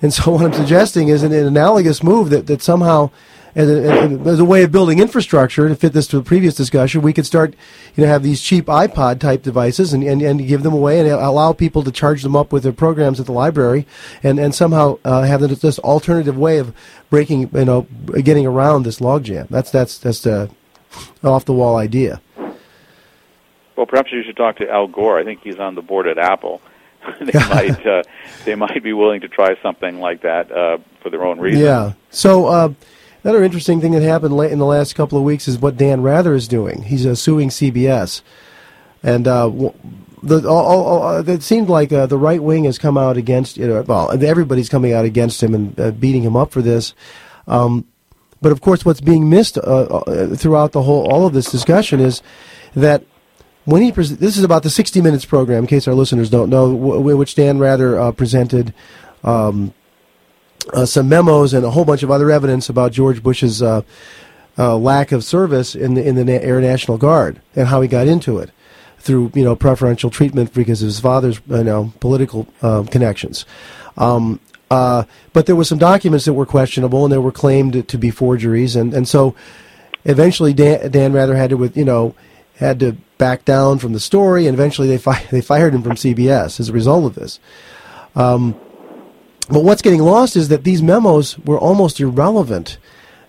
And so what I'm suggesting is an, an analogous move that, that somehow as a, as a way of building infrastructure to fit this to the previous discussion, we could start, you know, have these cheap iPod type devices and, and, and give them away and allow people to charge them up with their programs at the library and, and somehow uh, have this alternative way of breaking, you know, getting around this logjam. That's, that's, that's the off the wall idea. Well, perhaps you should talk to Al Gore. I think he's on the board at Apple. they might uh, they might be willing to try something like that uh, for their own reasons. Yeah. So uh, Another interesting thing that happened in the last couple of weeks is what Dan Rather is doing. He's uh, suing CBS, and uh, the all, all, uh, it seemed like the right wing has come out against. You know, well, everybody's coming out against him and beating him up for this. Um, but of course, what's being missed throughout the whole all of this discussion is that when he pres- this is about the 60 Minutes program. In case our listeners don't know, w- which Dan Rather uh, presented. Um, uh, some memos and a whole bunch of other evidence about George Bush's uh, uh, lack of service in the in the Air National Guard and how he got into it through you know preferential treatment because of his father's you know political uh, connections. Um, uh, but there were some documents that were questionable and they were claimed to be forgeries, and, and so eventually Dan, Dan Rather had to with you know had to back down from the story, and eventually they fi- they fired him from CBS as a result of this. Um, but what's getting lost is that these memos were almost irrelevant.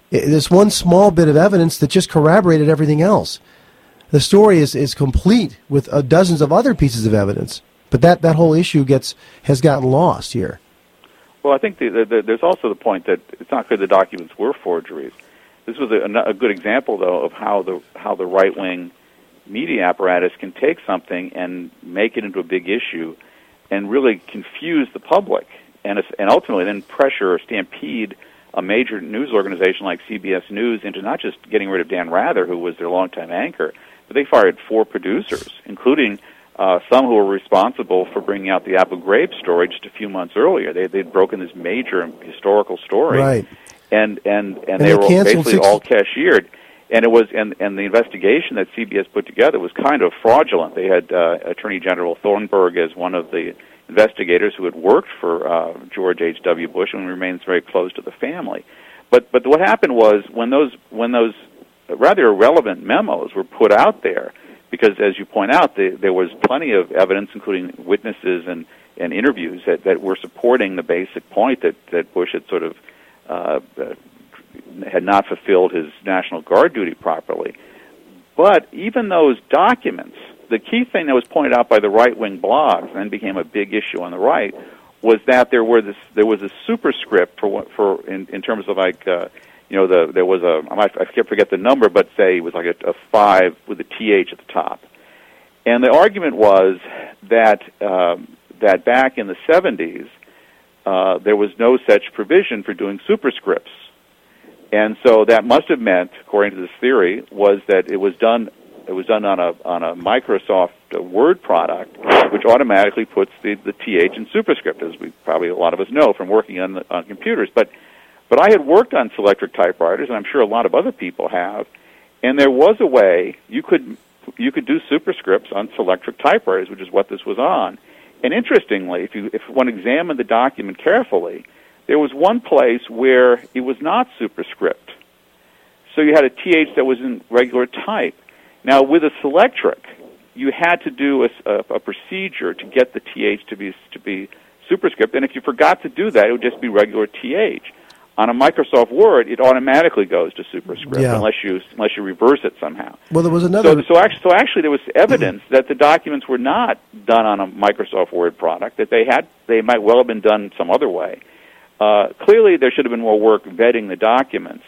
This one small bit of evidence that just corroborated everything else. The story is, is complete with uh, dozens of other pieces of evidence, but that, that whole issue gets has gotten lost here. Well, I think the, the, the, there's also the point that it's not clear the documents were forgeries. This was a, a good example, though, of how the how the right wing media apparatus can take something and make it into a big issue and really confuse the public and, and ultimately then pressure or stampede a major news organization like CBS News into not just getting rid of Dan Rather, who was their longtime anchor, but they fired four producers, including uh, some who were responsible for bringing out the Abu Ghraib story just a few months earlier. They, they'd broken this major historical story. Right. And, and, and, And they, they were basically six- all cashiered. And it was, and, and the investigation that CBS put together was kind of fraudulent. They had uh, Attorney General Thornburgh as one of the investigators who had worked for uh, George H. W. Bush and remains very close to the family. But but what happened was when those when those rather irrelevant memos were put out there, because as you point out, the, there was plenty of evidence, including witnesses and, and interviews that, that were supporting the basic point that, that Bush had sort of uh, uh, had not fulfilled his National Guard duty properly. But even those documents, the key thing that was pointed out by the right wing blogs and became a big issue on the right was that there were this there was a superscript for what for in, in terms of like uh, you know the there was a I can't forget the number but say it was like a, a five with a th at the top, and the argument was that um, that back in the 70s uh, there was no such provision for doing superscripts. And so that must have meant, according to this theory, was that it was done it was done on a on a Microsoft uh, Word product, which automatically puts the the th in superscript, as we probably a lot of us know from working on the, on computers. But but I had worked on Selectric typewriters, and I'm sure a lot of other people have, and there was a way you could you could do superscripts on Selectric typewriters, which is what this was on. And interestingly, if you if one examined the document carefully, there was one place where it was not superscript. So you had a th that was in regular type. Now with a Selectric, you had to do a, a, a procedure to get the th to be to be superscript, and if you forgot to do that, it would just be regular th. On a Microsoft Word, it automatically goes to superscript Yeah. unless you unless you reverse it somehow. Well, there was another. So, so actually, so actually, there was evidence that the documents were not done on a Microsoft Word product. That they had, they might well have been done some other way. Uh, clearly, there should have been more work vetting the documents.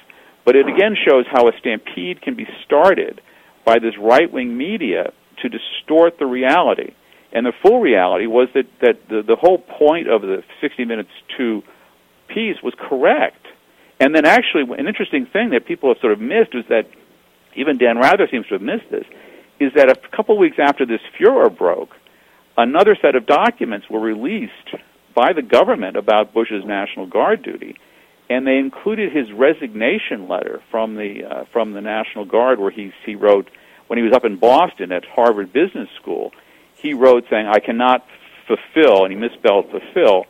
But it again shows how a stampede can be started by this right-wing media to distort the reality. And the full reality was that that the, the whole point of the 60 Minutes 2 piece was correct. And then actually, an interesting thing that people have sort of missed is that even Dan Rather seems to have missed this, is that a couple weeks after this furor broke, another set of documents were released by the government about Bush's National Guard duty, and they included his resignation letter from the uh, from the National Guard, where he he wrote when he was up in Boston at Harvard Business School, he wrote saying, "I cannot fulfill," and he misspelled fulfill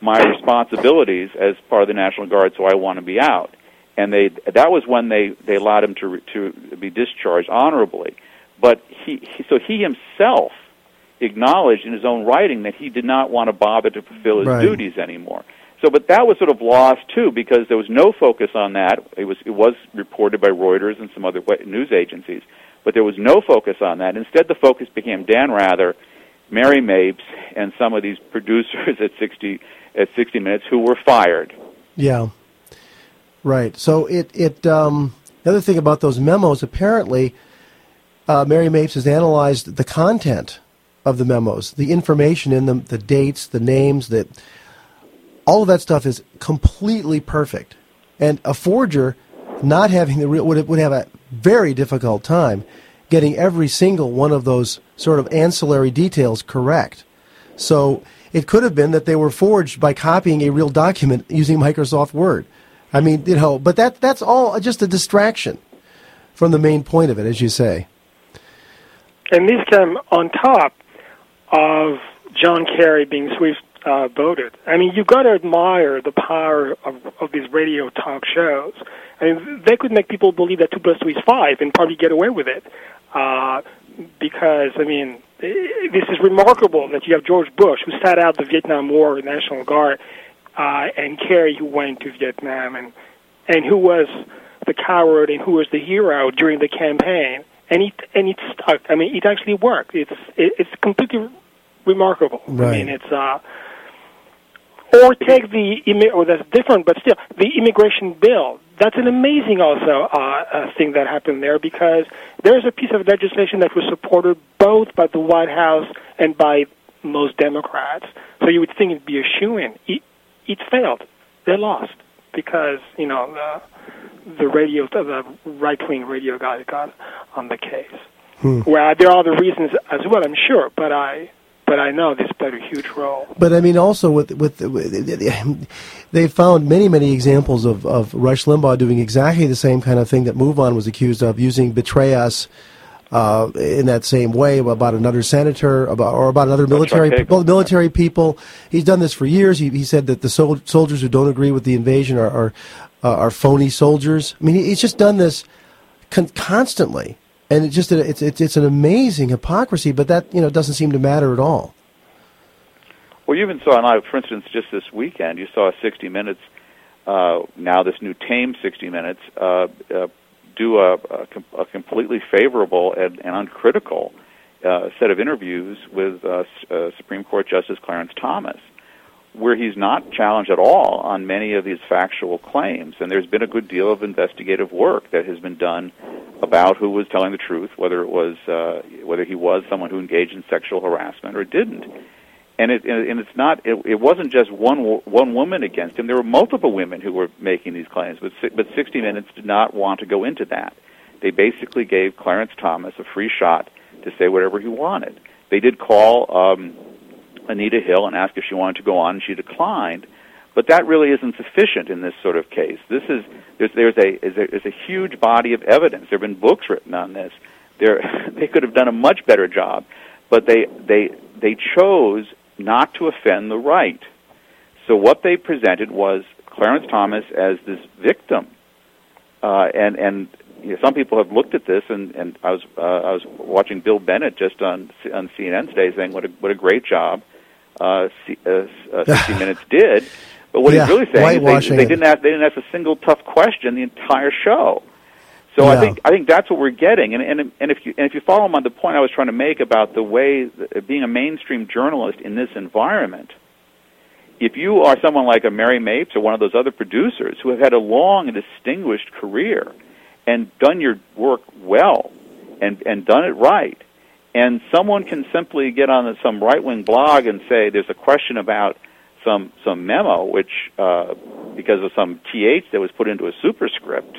my responsibilities as part of the National Guard, so I want to be out. And they that was when they they allowed him to to be discharged honorably. But he, he so he himself acknowledged in his own writing that he did not want to bother to fulfill his Right. duties anymore. So, but that was sort of lost too because there was no focus on that. It was it was reported by Reuters and some other news agencies, but there was no focus on that. Instead, the focus became Dan Rather, Mary Mapes, and some of these producers at sixty at sixty Minutes who were fired. Yeah. Right. So it it um, the other thing about those memos apparently, uh, Mary Mapes has analyzed the content of the memos, the information in them, the dates, the names, that all of that stuff is completely perfect, and a forger not having the real would would have a very difficult time getting every single one of those sort of ancillary details correct. So it could have been that they were forged by copying a real document using Microsoft Word. I mean, you know, but that that's all just a distraction from the main point of it, as you say. And this came on top of John Kerry being Swift uh, boated. I mean, you got to admire the power of, of these radio talk shows. I mean, they could make people believe that two plus two is five and probably get away with it. Uh, because I mean, this is remarkable that you have George Bush who sat out the Vietnam War National Guard, uh, and Kerry who went to Vietnam and and who was the coward and who was the hero during the campaign. And it and it stuck. I mean, it actually worked. It's it, it's completely remarkable. I mean, it's uh. Or take the or that's different, but still the immigration bill. that's an amazing also uh, uh, thing that happened there because there's a piece of legislation that was supported both by the White House and by most Democrats. So you would think it'd be a shoe-in. It, it failed. They lost because you know the the radio, the right-wing radio guys got on the case. Hmm. Well, there are other reasons as well, I'm sure, but I but I know this played a huge role. But I mean, also with with, with they found many many examples of of Rush Limbaugh doing exactly the same kind of thing that MoveOn was accused of, using betray us. Uh, in that same way about another senator about, or about another military people, military people. He's done this for years. He, he said that the sol- soldiers who don't agree with the invasion are are, uh, are phony soldiers. I mean, he's just done this con- constantly and it just it's, it's it's an amazing hypocrisy, but that you know doesn't seem to matter at all. Well, you even saw, and for instance, just this weekend, you saw 60 Minutes. Uh, now, this new tame 60 Minutes uh, uh, do a, a, a, completely favorable and, and uncritical uh, set of interviews with uh, uh, Supreme Court Justice Clarence Thomas where he's not challenged at all on many of these factual claims. And there's been a good deal of investigative work that has been done about who was telling the truth, whether it was uh, whether he was someone who engaged in sexual harassment or didn't. And it and it's not it, it wasn't just one one woman against him. There were multiple women who were making these claims, but but 60 Minutes did not want to go into that. They basically gave Clarence Thomas a free shot to say whatever he wanted. They did call. Um, Anita Hill and asked if she wanted to go on, and she declined. But that really isn't sufficient in this sort of case. This is there's there's a is a, huge body of evidence. There have been books written on this. They could have done a much better job, but they they they chose not to offend the right. So what they presented was Clarence Thomas as this victim, uh, and and you know, some people have looked at this, and and I was uh, I was watching Bill Bennett just on on CNN today saying what a what a great job uh, C, uh, uh, 60 Minutes did. But what yeah, he's really saying is they, they didn't ask they didn't ask a single tough question the entire show. So yeah. I think I think that's what we're getting, and and and if you and if you follow him on the point I was trying to make about the way that, being a mainstream journalist in this environment, if you are someone like a Mary Mapes or one of those other producers who have had a long and distinguished career and done your work well and and done it right, and someone can simply get on some right wing blog and say there's a question about some some memo which uh, because of some th that was put into a superscript,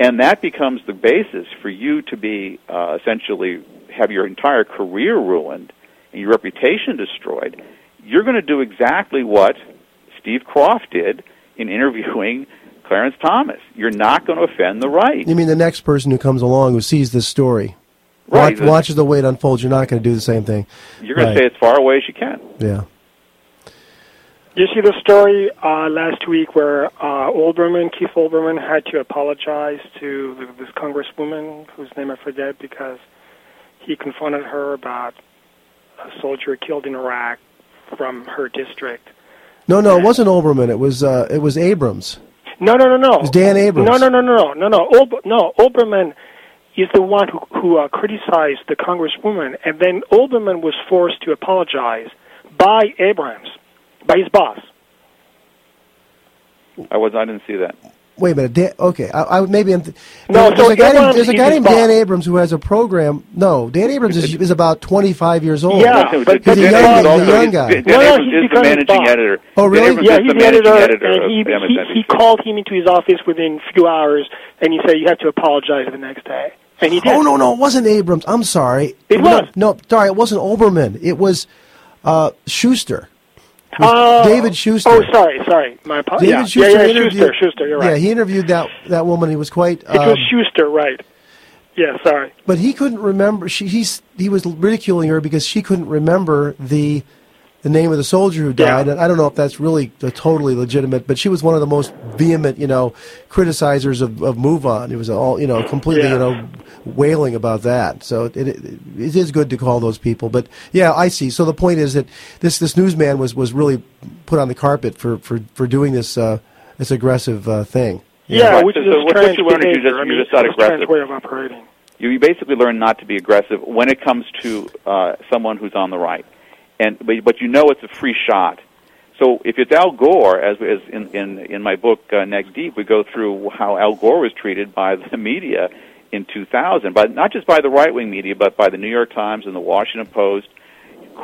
and that becomes the basis for you to be uh, essentially have your entire career ruined and your reputation destroyed. You're going to do exactly what Steve Kroft did in interviewing Clarence Thomas. You're not going to offend the right. You mean the next person who comes along who sees this story? Right. Watch, watches the way it unfolds. You're not going to do the same thing. You're going right. to stay as far away as you can. Yeah. You see the story uh, last week where uh, Olbermann, Keith Olbermann, had to apologize to the, this congresswoman whose name I forget because he confronted her about a soldier killed in Iraq from her district. No, no, it wasn't Olbermann. It was uh, it was Abrams. No, no, no, no. It was Dan Abrams. No, no, no, no, no, no. Olber- no, Olbermann is the one who, who uh, criticized the congresswoman, and then Olbermann was forced to apologize by Abrams, by his boss. I was. I didn't see that. Wait a minute. Dan, okay, I, I maybe I'm. Th- no, there's, so a guy, named, there's a guy named Dan Abrams who has a program. No, Dan Abrams is, is about 25 years old. Yeah, but, he's, a young, he's a young guy. Dan no, no, he's is the managing editor. Oh, really? Yeah, he's the editor, editor and he, he, he called him into his office within a few hours, and he said, "You have to apologize the next day." And he did. Oh no, no, it wasn't Abrams. I'm sorry. It was. No, no sorry, it wasn't Olbermann. It was uh, Shuster. Uh, David Shuster. Oh, sorry, sorry. My apologies. David yeah. Shuster yeah, yeah, Shuster, Shuster. You're right. Yeah, he interviewed that that woman. He was quite. Um, it was um, Shuster, right? Yeah, sorry. But he couldn't remember. She he's he was ridiculing her because she couldn't remember the the name of the soldier who died. Yeah. And I don't know if that's really totally legitimate, but she was one of the most vehement, you know, criticizers of, of MoveOn. It was all, you know, completely, yeah. you know, wailing about that. So it, it, it is good to call those people. But yeah, I see. So the point is that this this newsman was, was really put on the carpet for, for, for doing this uh, this aggressive uh, thing. Yeah, right. which so, is so what, what you learned is you just, I mean, you're just not aggressive. way of operating. You, You basically learn not to be aggressive when it comes to uh, someone who's on the right and but, but you know it's a free shot So if it's Al Gore, as, as in, in, in my book uh, Neck Deep, we go through how Al Gore was treated by the media in 2000, but not just by the right wing media, but by the New York Times and the Washington Post.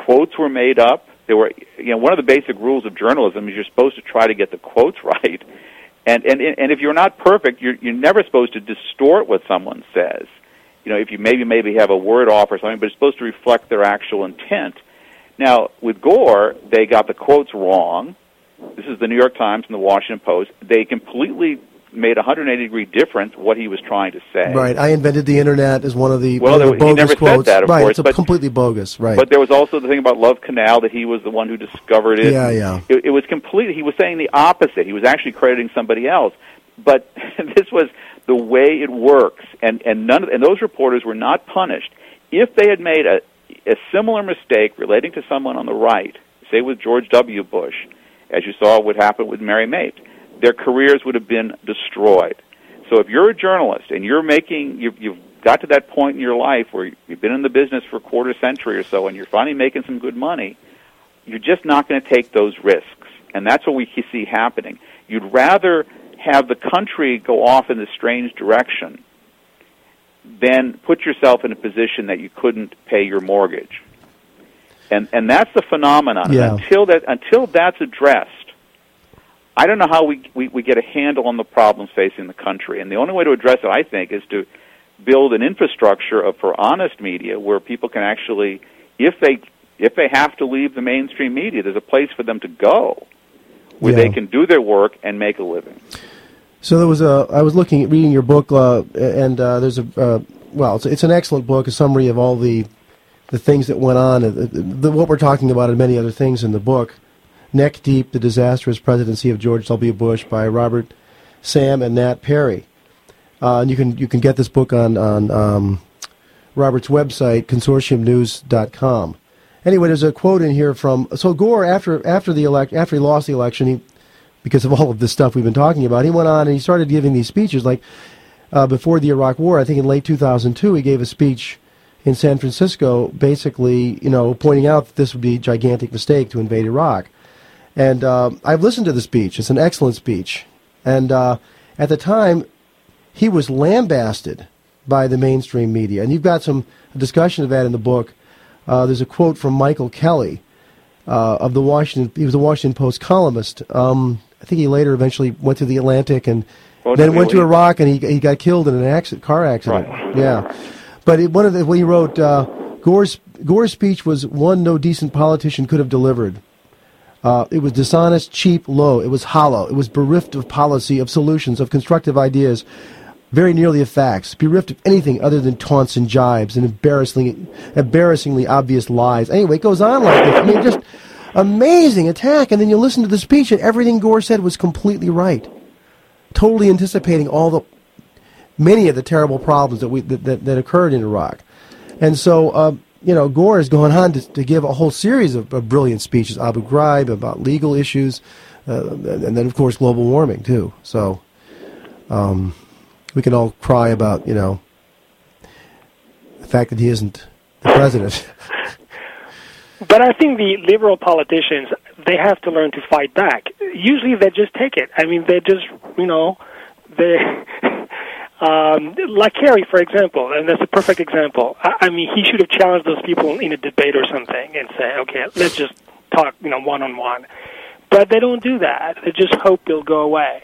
Quotes were made up. There were, you know, one of the basic rules of journalism is you're supposed to try to get the quotes right, and and and if you're not perfect, you're you're never supposed to distort what someone says. You know, if you maybe maybe have a word off or something, but it's supposed to reflect their actual intent. Now, with Gore, they got the quotes wrong. This is the New York Times and the Washington Post. They completely made a 180 degree difference what he was trying to say. Right. I invented the internet is one of the, well, of bogus he never quotes. said that, of right. course, it's but, completely bogus. Right. But there was also the thing about Love Canal that he was the one who discovered it. Yeah, yeah. It, it was completely. He was saying the opposite. He was actually crediting somebody else. But this was the way it works, and and none of, and those reporters were not punished if they had made a a similar mistake relating to someone on the right, say with George W. Bush, as you saw what happened with Mary Mapes, their careers would have been destroyed. So if you're a journalist and you're making, you've, you've got to that point in your life where you've been in the business for a quarter century or so and you're finally making some good money, you're just not going to take those risks. And that's what we see happening. You'd rather have the country go off in this strange direction then put yourself in a position that you couldn't pay your mortgage. And and that's the phenomenon. Yeah. Until that until that's addressed, I don't know how we, we we get a handle on the problems facing the country. And the only way to address it, I think, is to build an infrastructure of for honest media where people can actually, if they if they have to leave the mainstream media, there's a place for them to go where Yeah. they can do their work and make a living. So there was a. I was looking at reading your book, uh, and uh, there's a. Uh, well, it's, it's an excellent book, a summary of all the, the things that went on, uh, the, the, what we're talking about, and many other things in the book. Neck Deep: The Disastrous Presidency of George W. Bush by Robert Sam and Nat Parry. Uh, and you can you can get this book on on um, Robert's website, consortiumnews.com. Anyway, there's a quote in here from so Gore after after the elect after he lost the election, he because of all of this stuff we've been talking about, he went on and he started giving these speeches. Like uh, before the Iraq War, I think in late 2002, he gave a speech in San Francisco, basically, you know, pointing out that this would be a gigantic mistake to invade Iraq. And uh, I've listened to the speech; it's an excellent speech. And uh, at the time, he was lambasted by the mainstream media, and you've got some discussion of that in the book. Uh, there's a quote from Michael Kelly uh, of the Washington. He was a Washington Post columnist. Um, I think he later eventually went to the Atlantic and Well, then went to Iraq and he he got killed in an accident, car accident. Right. Yeah, but it, one of the when he wrote uh, Gore's Gore's speech was one no decent politician could have delivered. Uh, it was dishonest, cheap, low. It was hollow. It was bereft of policy, of solutions, of constructive ideas, very nearly of facts. Bereft of anything other than taunts and jibes and embarrassingly, embarrassingly obvious lies. Anyway, it goes on like this. I mean, just amazing attack. And then you listen to the speech, and everything Gore said was completely right. Totally anticipating all the many of the terrible problems that we that, that, that occurred in Iraq. And so, um, you know, Gore has gone on to, to give a whole series of, of brilliant speeches, Abu Ghraib, about legal issues, uh, and then, of course, global warming, too. So um, we can all cry about, you know, the fact that he isn't the president. But I think the liberal politicians they have to learn to fight back. Usually they just take it. I mean, they just you know they um, like Kerry, for example, and that's a perfect example. I, I mean, he should have challenged those people in a debate or something and say, okay, let's just talk, you know, one on one. But they don't do that. They just hope they'll go away.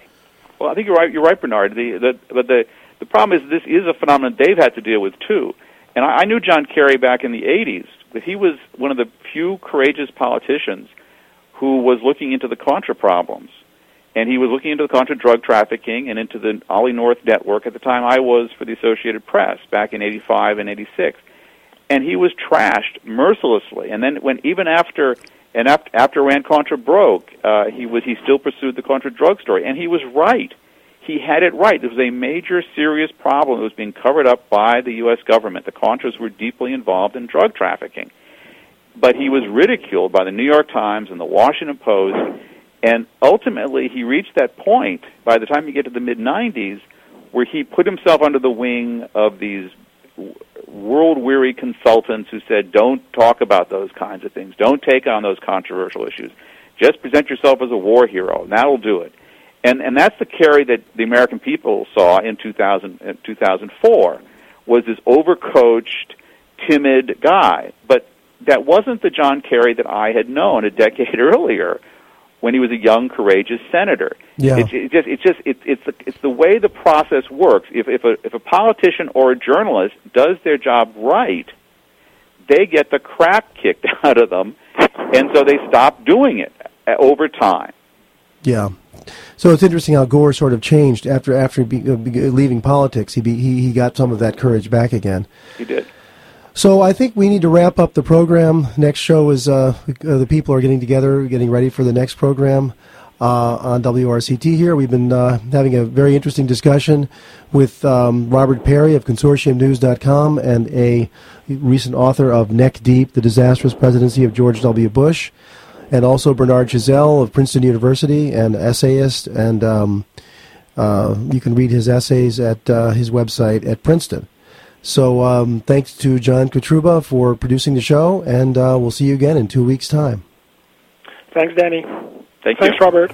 Well, I think you're right. You're right, Bernard. The, the, but the the problem is this is a phenomenon they've had to deal with too. And I, I knew John Kerry back in the '80s, but he was one of the few courageous politicians who was looking into the Contra problems, and he was looking into the Contra drug trafficking and into the Ollie North network. At the time, I was for the Associated Press back in '85 and '86, and he was trashed mercilessly. And then when even after and after, Iran Contra broke, uh, he was he still pursued the Contra drug story, and he was right. He had it right. There was a major, serious problem that was being covered up by the U.S. government. The Contras were deeply involved in drug trafficking, but he was ridiculed by the New York Times and the Washington Post, and ultimately he reached that point. By the time you get to the mid '90s, where he put himself under the wing of these world weary consultants who said, don't talk about those kinds of things. Don't take on those controversial issues. Just present yourself as a war hero. And that'll do it. And and that's the Kerry that the American people saw in 2000, 2004 was this overcoached, timid guy. But that wasn't the John Kerry that I had known a decade earlier when he was a young, courageous senator. Yeah. It's, it's just, it's just, it, it's the, it's the way the process works. If, if a, if a politician or a journalist does their job right, they get the crap kicked out of them, and so they stop doing it uh, over time. Yeah. So it's interesting how Gore sort of changed after after be, uh, leaving politics. He, be, he he got some of that courage back again. He did. So I think we need to wrap up the program. Next show is uh, uh, the people are getting together, getting ready for the next program uh, on WRCT. Here we've been uh, having a very interesting discussion with um, Robert Parry of ConsortiumNews.com and a recent author of Neck Deep: The Disastrous Presidency of George W. Bush, and also Bernard Chazelle of Princeton University, an essayist, and um, uh, you can read his essays at uh, his website at Princeton. So um, thanks to John Kotruba for producing the show, and uh, we'll see you again in two weeks' time. Thanks, Danny. Thank Thanks, you. Robert.